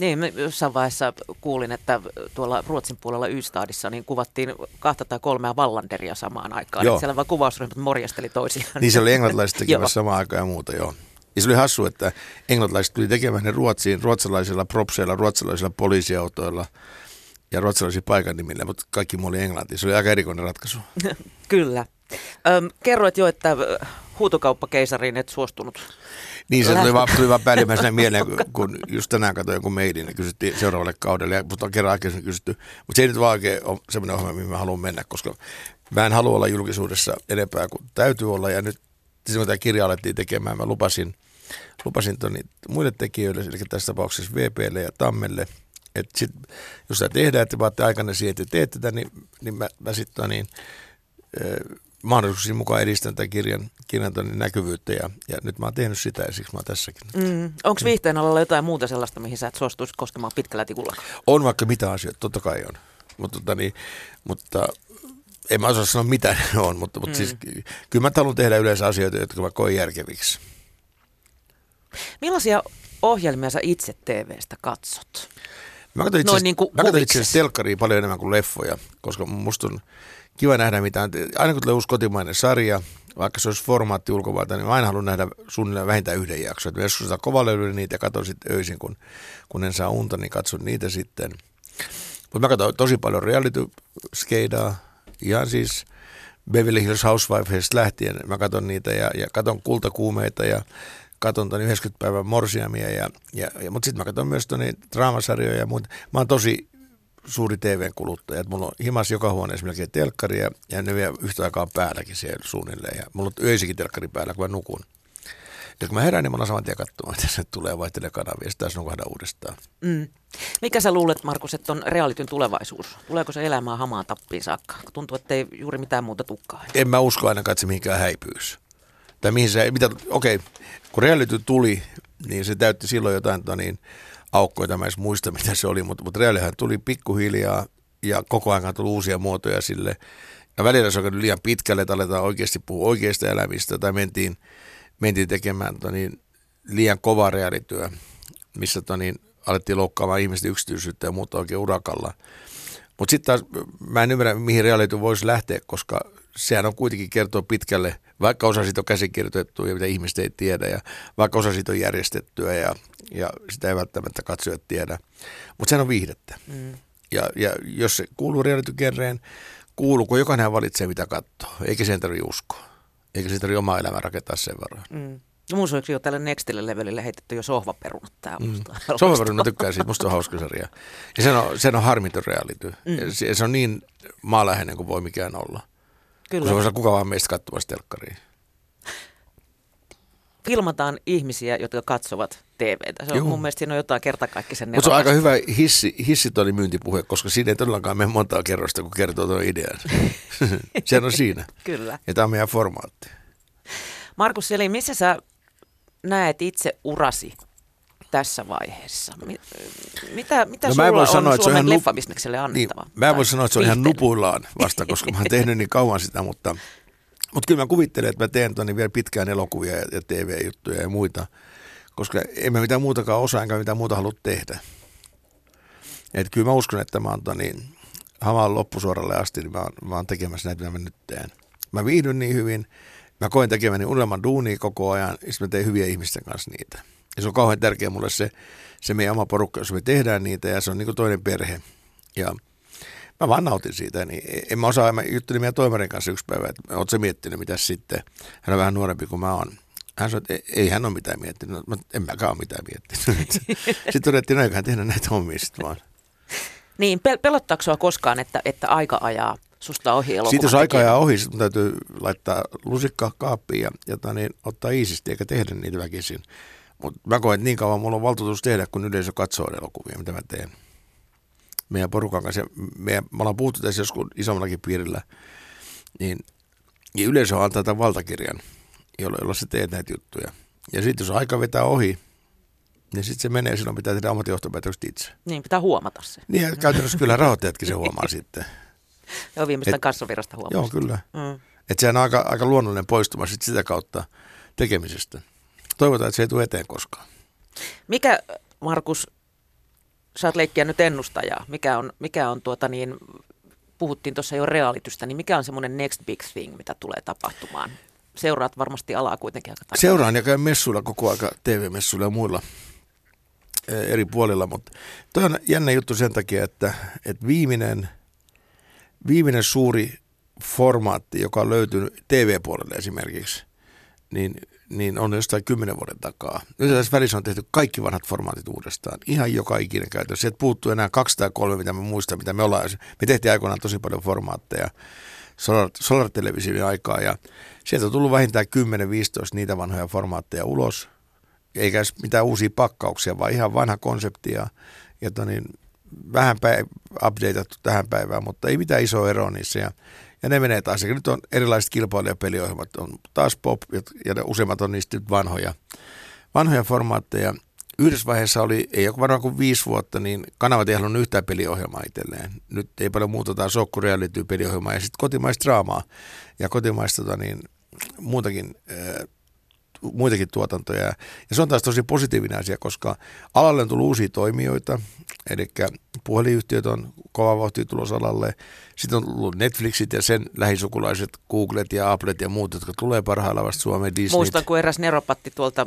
Niin, jossain vaiheessa kuulin, että tuolla Ruotsin puolella Ystadissa niin kuvattiin kahta tai kolmea vallanderia samaan aikaan. Joo. Siellä vain kuvausryhmät morjasteli toisiaan. Niin se oli englantilaiset tekemässä samaan aikaan ja muuta, joo. Ja se oli hassu, että englantilaiset tuli tekemään ne Ruotsiin ruotsalaisilla propseilla, ruotsalaisilla poliisiautoilla – ja ruotsalaisia paikan nimillä, mutta kaikki muu oli englanti. Se oli aika erikoinen ratkaisu. Kyllä. Öm, kerroit jo, että huutokauppakeisariin et suostunut. Niin, se tuli vaan, tuli vaan päällimmäisenä mieleen, kun, kun just tänään katsoin jonkun meidin ja kysyttiin seuraavalle kaudelle. Ja mutta on kerran aikaisemmin kysytty. Mutta se ei nyt vaan oikein ole semmoinen ohjelma, mihin mä haluan mennä, koska mä en halua olla julkisuudessa enempää kuin täytyy olla. Ja nyt silloin tämä kirja alettiin tekemään, mä lupasin, lupasin toni, muille tekijöille, eli tässä tapauksessa VPlle ja Tammelle – että sit, jos sitä tehdään, että vaatte aikana siihen, että teet tätä, niin, niin mä, mä sitten niin, mahdollisuuksien mukaan edistän tämän kirjan, kirjan näkyvyyttä ja, ja nyt mä oon tehnyt sitä ja siksi mä oon tässäkin. Mm. Onko viihteen alalla jotain muuta sellaista, mihin sä et suostuisi koskemaan pitkällä tikulla? On vaikka mitä asioita, totta kai on. Mutta, tota niin, mutta en mä osaa sanoa mitä ne on, mutta, mutta siis mm. siis, kyllä mä haluan tehdä yleensä asioita, jotka mä koen järkeviksi. Millaisia ohjelmia sä itse TVstä katsot? Mä katson itse, niin mä katson itse telkkaria paljon enemmän kuin leffoja, koska musta on kiva nähdä mitään. Aina kun tulee uusi kotimainen sarja, vaikka se olisi formaatti ulkomailta, niin mä aina haluan nähdä suunnilleen vähintään yhden jakson. Että joskus sitä kovalöylyä niitä ja katson sitten öisin, kun, kun en saa unta, niin katson niitä sitten. Mutta mä katson tosi paljon reality-skeidaa, ihan siis Beverly Hills Housewifeista lähtien. Mä katson niitä ja, ja katson kultakuumeita ja katon ton 90 päivän morsiamia, ja, ja, ja, mutta sitten mä katson myös toni draamasarjoja ja muuta. Mä oon tosi suuri TV-kuluttaja. että mulla on himas joka huoneessa melkein telkkari ja, ja ne vielä yhtä aikaa päälläkin siellä suunnilleen. Ja mulla on öisikin telkkari päällä, kun mä nukun. Ja kun mä herään, niin mä saman tien katsomaan, että se tulee vaihtelee kanavia, sitten taas nukahda uudestaan. Mm. Mikä sä luulet, Markus, että on realityn tulevaisuus? Tuleeko se elämään hamaan tappiin saakka? Tuntuu, että ei juuri mitään muuta tukkaa. En mä usko ainakaan, että se mihinkään häipyisi. Tai mihin se, mitä, okei, kun reality tuli, niin se täytti silloin jotain tota niin, aukkoja, mä en muista mitä se oli, mutta, mutta reaalihan tuli pikkuhiljaa ja koko ajan tuli uusia muotoja sille. Ja välillä se on liian pitkälle, että aletaan oikeasti puhua oikeista elämistä tai mentiin, mentiin tekemään tota niin, liian kovaa reaalityö, missä tota niin, alettiin loukkaamaan ihmisten yksityisyyttä ja muuta oikein urakalla. Mutta sitten taas mä en ymmärrä, mihin reality voisi lähteä, koska sehän on kuitenkin kertoa pitkälle, vaikka osa siitä on käsikirjoitettu ja mitä ihmiset ei tiedä, ja vaikka osa siitä on järjestettyä ja, ja sitä ei välttämättä katsojat tiedä. Mutta sehän on viihdettä. Mm. Ja, ja jos se kuuluu reality kuuluu, kun jokainen valitsee mitä katsoo, eikä sen tarvitse uskoa. Eikä sen tarvitse omaa elämää rakentaa sen verran. Mm. No mun jo tälle Nextille levelille heitetty jo sohvaperunat tää mm. Sohvaperunat tykkää siitä, musta on hauska sarja. Ja sen on, sen on harmiton reality. Mm. Se, se, on niin maaläheinen kuin voi mikään olla. Kyllä. Se voisi kuka vaan meistä katsomassa telkkariin. filmataan ihmisiä, jotka katsovat TVtä. Se on Juu. mun mielestä siinä on jotain kertakaikkisen Mutta se on aika hyvä hissi, hissitoni myyntipuhe, koska siinä ei todellakaan mene montaa kerrosta, kun kertoo tuon idean. Sehän on siinä. Kyllä. Ja tämä on meidän formaatti. Markus Selin, missä sä näet itse urasi tässä vaiheessa? Mi- Mitä, mitä No no, mä en sulla voi on sanoa, että Suomen nup- leffabisnekselle Niin, annettava? mä en Tai voi sanoa, että se on ihan viihteelle? nupuillaan vasta, koska mä oon tehnyt niin kauan sitä, mutta, mutta kyllä mä kuvittelen, että mä teen tuonne vielä pitkään elokuvia ja, ja TV-juttuja ja muita, koska en mä mitään muutakaan osaa, enkä mitään muuta halua tehdä. Et kyllä mä uskon, että mä oon niin, hamaan loppusuoralle asti, niin mä oon, mä oon tekemässä näitä, mitä mä nyt teen. Mä viihdyn niin hyvin, mä koen tekemäni unelman duunia koko ajan, ja sitten mä teen hyviä ihmisten kanssa niitä. Ja se on kauhean tärkeä mulle se, se meidän oma porukka, jos me tehdään niitä, ja se on niin kuin toinen perhe. Ja mä vaan nautin siitä, niin en mä osaa, mä juttelin meidän toimarin kanssa yksi päivä, että oot sä miettinyt, mitä sitten, hän on vähän nuorempi kuin mä oon. Hän sanoi, että ei, ei hän ole mitään miettinyt, no, mä- en mäkään ole mitään miettinyt. sitten todettiin, no eiköhän tehdä näitä hommia sitten vaan. Niin, pel- pelottaako sua koskaan, että, että aika ajaa susta ohi elokuvan Sitten jos aika ajaa ohi, sitten täytyy laittaa lusikka kaappiin ja jota niin, ottaa iisisti eikä tehdä niitä väkisin. Mutta mä koen, että niin kauan mulla on valtuutus tehdä, kun yleisö katsoo elokuvia, mitä mä teen. Meidän porukan kanssa, ja meidän, me ollaan puhuttu tässä joskus isommallakin piirillä, niin, niin yleisö antaa tämän valtakirjan, jolla, jolla sä teet näitä juttuja. Ja sitten jos aika vetää ohi, niin sitten se menee, silloin pitää tehdä omat johtopäätökset itse. Niin, pitää huomata se. Niin ja käytännössä kyllä rahoittajatkin se huomaa sitten. Joo, viimeistään Et- kassavirrasta Joo, kyllä. Mm. Että sehän on aika, aika luonnollinen poistuma sit sitä kautta tekemisestä. Toivotaan, että se ei tule eteen koskaan. Mikä, Markus, saat leikkiä nyt ennustajaa, mikä on, mikä on tuota niin, puhuttiin tuossa jo realitystä, niin mikä on semmoinen next big thing, mitä tulee tapahtumaan? Seuraat varmasti alaa kuitenkin aika tarkkaan. Seuraan ja käyn messuilla koko aika TV-messuilla ja muilla eh, eri puolilla, mutta toi on jännä juttu sen takia, että, että viimeinen, viimeinen suuri formaatti, joka on löytynyt TV-puolelle esimerkiksi, niin, niin on jostain kymmenen vuoden takaa. Nyt tässä välissä on tehty kaikki vanhat formaatit uudestaan. Ihan joka ikinen käytös. Sieltä puuttuu enää kaksi tai kolme, mitä mä muistan, mitä me ollaan. Me tehtiin aikoinaan tosi paljon formaatteja Solar, Solar aikaa ja sieltä on tullut vähintään 10-15 niitä vanhoja formaatteja ulos. Eikä mitään uusia pakkauksia, vaan ihan vanha konsepti ja, ja to niin, vähän päiv- updateattu tähän päivään, mutta ei mitään isoa eroa niissä. Ja, ja ne menee taas. Ja nyt on erilaiset kilpailijapeliohjelmat, on taas pop ja, useimmat on niistä nyt vanhoja, vanhoja formaatteja. Yhdessä vaiheessa oli, ei ole varmaan kuin viisi vuotta, niin kanavat ei halunnut yhtään peliohjelmaa itselleen. Nyt ei paljon muuta taas Sokku reality peliohjelmaa ja sitten kotimaista draamaa ja kotimaista tota, niin, muutakin äh, muitakin tuotantoja. Ja se on taas tosi positiivinen asia, koska alalle on tullut uusia toimijoita, eli puhelinyhtiöt on kova vauhti tulos alalle. Sitten on tullut Netflixit ja sen lähisukulaiset, Googlet ja Applet ja muut, jotka tulee parhaillaan vasta Suomeen, Disney. Muistan, kun eräs neropatti tuolta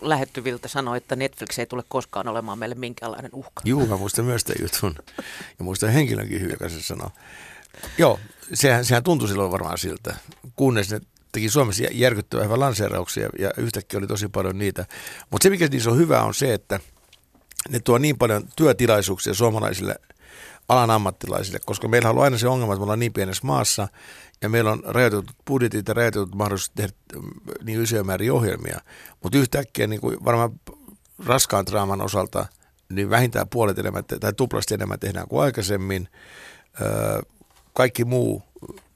lähettyviltä sanoi, että Netflix ei tule koskaan olemaan meille minkäänlainen uhka. Juu, mä muistan myös tämän jutun. Ja muistan henkilönkin hyvin, joka se sanoo. Joo, sehän, sehän tuntui silloin varmaan siltä, kunnes ne teki Suomessa järkyttävän hyvän lanseerauksia ja yhtäkkiä oli tosi paljon niitä. Mutta se, mikä niissä on hyvä, on se, että ne tuo niin paljon työtilaisuuksia suomalaisille alan ammattilaisille, koska meillä on aina se ongelma, että me ollaan niin pienessä maassa ja meillä on rajoitetut budjetit ja rajoitetut mahdollisuus tehdä mm, niin isoja määriä ohjelmia. Mutta yhtäkkiä niin kuin varmaan raskaan draaman osalta niin vähintään puolet enemmän tai tuplasti enemmän tehdään kuin aikaisemmin. Öö, kaikki muu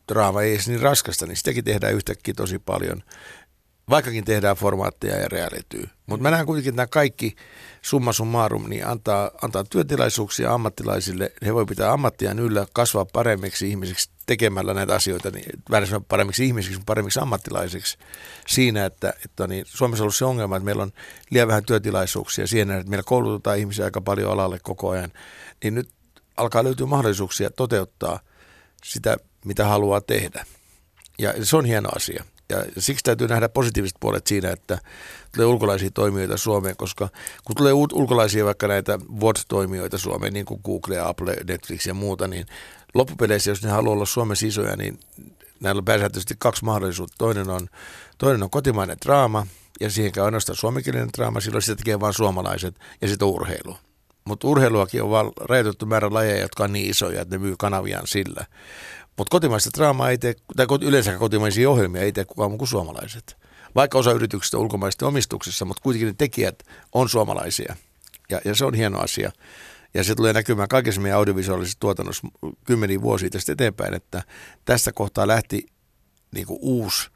draama ei edes niin raskasta, niin sitäkin tehdään yhtäkkiä tosi paljon. Vaikkakin tehdään formaatteja ja reality. Mutta mä näen kuitenkin, että nämä kaikki summa summarum niin antaa, antaa työtilaisuuksia ammattilaisille. He voi pitää ammattiaan yllä, kasvaa paremmiksi ihmisiksi tekemällä näitä asioita, niin paremmiksi ihmisiksi, paremmiksi ammattilaisiksi siinä, että, että niin, Suomessa on ollut se ongelma, että meillä on liian vähän työtilaisuuksia siinä, että meillä koulutetaan ihmisiä aika paljon alalle koko ajan, niin nyt alkaa löytyä mahdollisuuksia toteuttaa sitä, mitä haluaa tehdä. Ja se on hieno asia. Ja siksi täytyy nähdä positiiviset puolet siinä, että tulee ulkolaisia toimijoita Suomeen, koska kun tulee ul- ulkolaisia vaikka näitä VOD-toimijoita Suomeen, niin kuin Google, Apple, Netflix ja muuta, niin loppupeleissä, jos ne haluaa olla Suomessa isoja, niin näillä on pääsääntöisesti kaksi mahdollisuutta. Toinen on, toinen on kotimainen draama, ja siihen käy ainoastaan suomenkielinen draama, silloin sitä tekee vain suomalaiset, ja sitten urheilu. Mutta urheiluakin on vaan rajoitettu määrä lajeja, jotka on niin isoja, että ne myy kanaviaan sillä. Mutta kotimaista draamaa ei tee, tai yleensä kotimaisia ohjelmia ei tee kukaan muu kuin suomalaiset. vaikka osa yrityksistä on ulkomaisten omistuksessa, mutta kuitenkin ne tekijät on suomalaisia. Ja, ja se on hieno asia. Ja se tulee näkymään kaikessa meidän audiovisuaalisessa tuotannossa kymmeniä vuosia tästä eteenpäin, että tästä kohtaa lähti niin kuin uusi,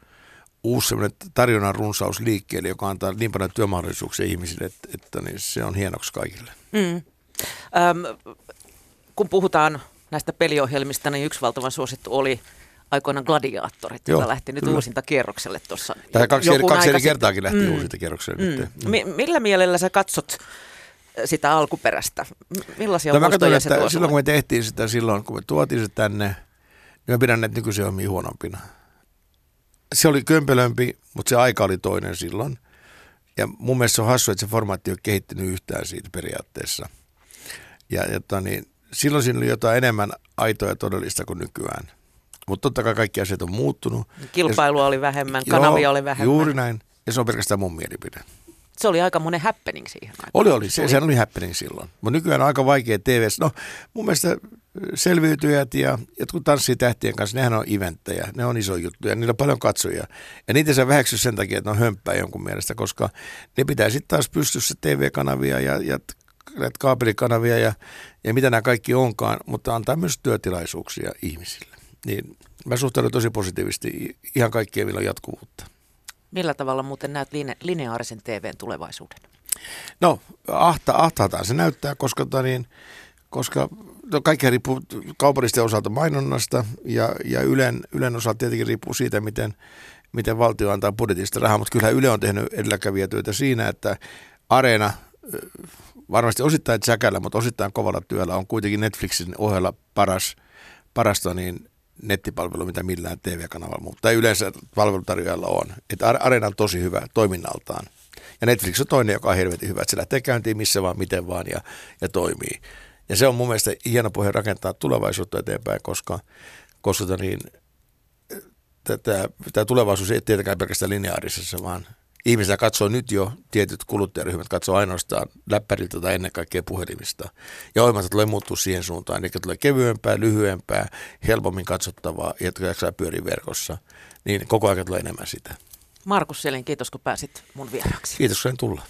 uusi tarjonnan runsaus liikkeelle, joka antaa niin paljon työmahdollisuuksia ihmisille, että, että niin se on hienoksi kaikille. Mm. Öm, kun puhutaan näistä peliohjelmista, niin yksi valtavan suosittu oli aikoinaan Gladiaattorit, joka lähti nyt uusinta kierrokselle tuossa. Tai kaksi, eri, kaksi eri kertaakin lähti mm, uusinta kierrokselle. Mm. Nyt. Mm. M- millä mielellä sä katsot sitä alkuperäistä? Millaisia no, mä katson, että silloin kun me tehtiin sitä silloin, kun me tuotiin se tänne, niin mä pidän näitä nykyisiä ohjelmia huonompina. Se oli kömpelömpi, mutta se aika oli toinen silloin. Ja mun mielestä se on hassu, että se formaatti ei ole kehittynyt yhtään siitä periaatteessa. Ja, ja niin, silloin siinä oli jotain enemmän aitoa ja todellista kuin nykyään. Mutta totta kai kaikki asiat on muuttunut. Kilpailua ja, oli vähemmän, kanavia joo, oli vähemmän. Juuri näin. Ja se on pelkästään mun mielipide. Se oli aika monen happening siihen aikaan. Oli, oli. Se, se oli happening silloin. Mutta nykyään on aika vaikea TV. No mun mielestä selviytyjät ja jotkut tanssii tähtien kanssa, nehän on eventtejä, ne on iso juttu ja niillä on paljon katsojia. Ja niitä saa väheksy sen takia, että ne on hömppää jonkun mielestä, koska ne pitää sitten taas pystyssä TV-kanavia ja, ja kaapelikanavia ja, ja mitä nämä kaikki onkaan, mutta antaa myös työtilaisuuksia ihmisille. Niin mä suhtaudun tosi positiivisesti ihan kaikkien, millä on jatkuvuutta. Millä tavalla muuten näet line- lineaarisen TVn tulevaisuuden? No, ahta, ahtaataan se näyttää, koska, tota niin, koska no kaikki riippuu kaupallisten osalta mainonnasta ja, ja Ylen, Ylen osalta tietenkin riippuu siitä, miten, miten valtio antaa budjetista rahaa, mutta kyllähän Yle on tehnyt edelläkävijätyötä siinä, että Areena varmasti osittain säkällä, mutta osittain kovalla työllä on kuitenkin Netflixin ohella paras, parasta niin nettipalvelu, mitä millään TV-kanavalla, mutta yleensä palvelutarjoajalla on. Että Areena on tosi hyvä toiminnaltaan. Ja Netflix on toinen, joka on helvetin hyvä, että se lähtee käyntiin missä vaan, miten vaan ja, ja toimii. Ja se on mun mielestä hieno pohja rakentaa tulevaisuutta eteenpäin, koska, koska tota niin, tämä tulevaisuus ei tietenkään pelkästään lineaarisessa, vaan ihmisiä katsoo nyt jo, tietyt kuluttajaryhmät katsoo ainoastaan läppäriltä tai ennen kaikkea puhelimista. Ja ohjelmat tulee muuttua siihen suuntaan, eli tulee kevyempää, lyhyempää, helpommin katsottavaa, jotka jaksaa pyöriä verkossa. Niin koko ajan tulee enemmän sitä. Markus Selin, kiitos kun pääsit mun vieraksi. Kiitos kun tulla.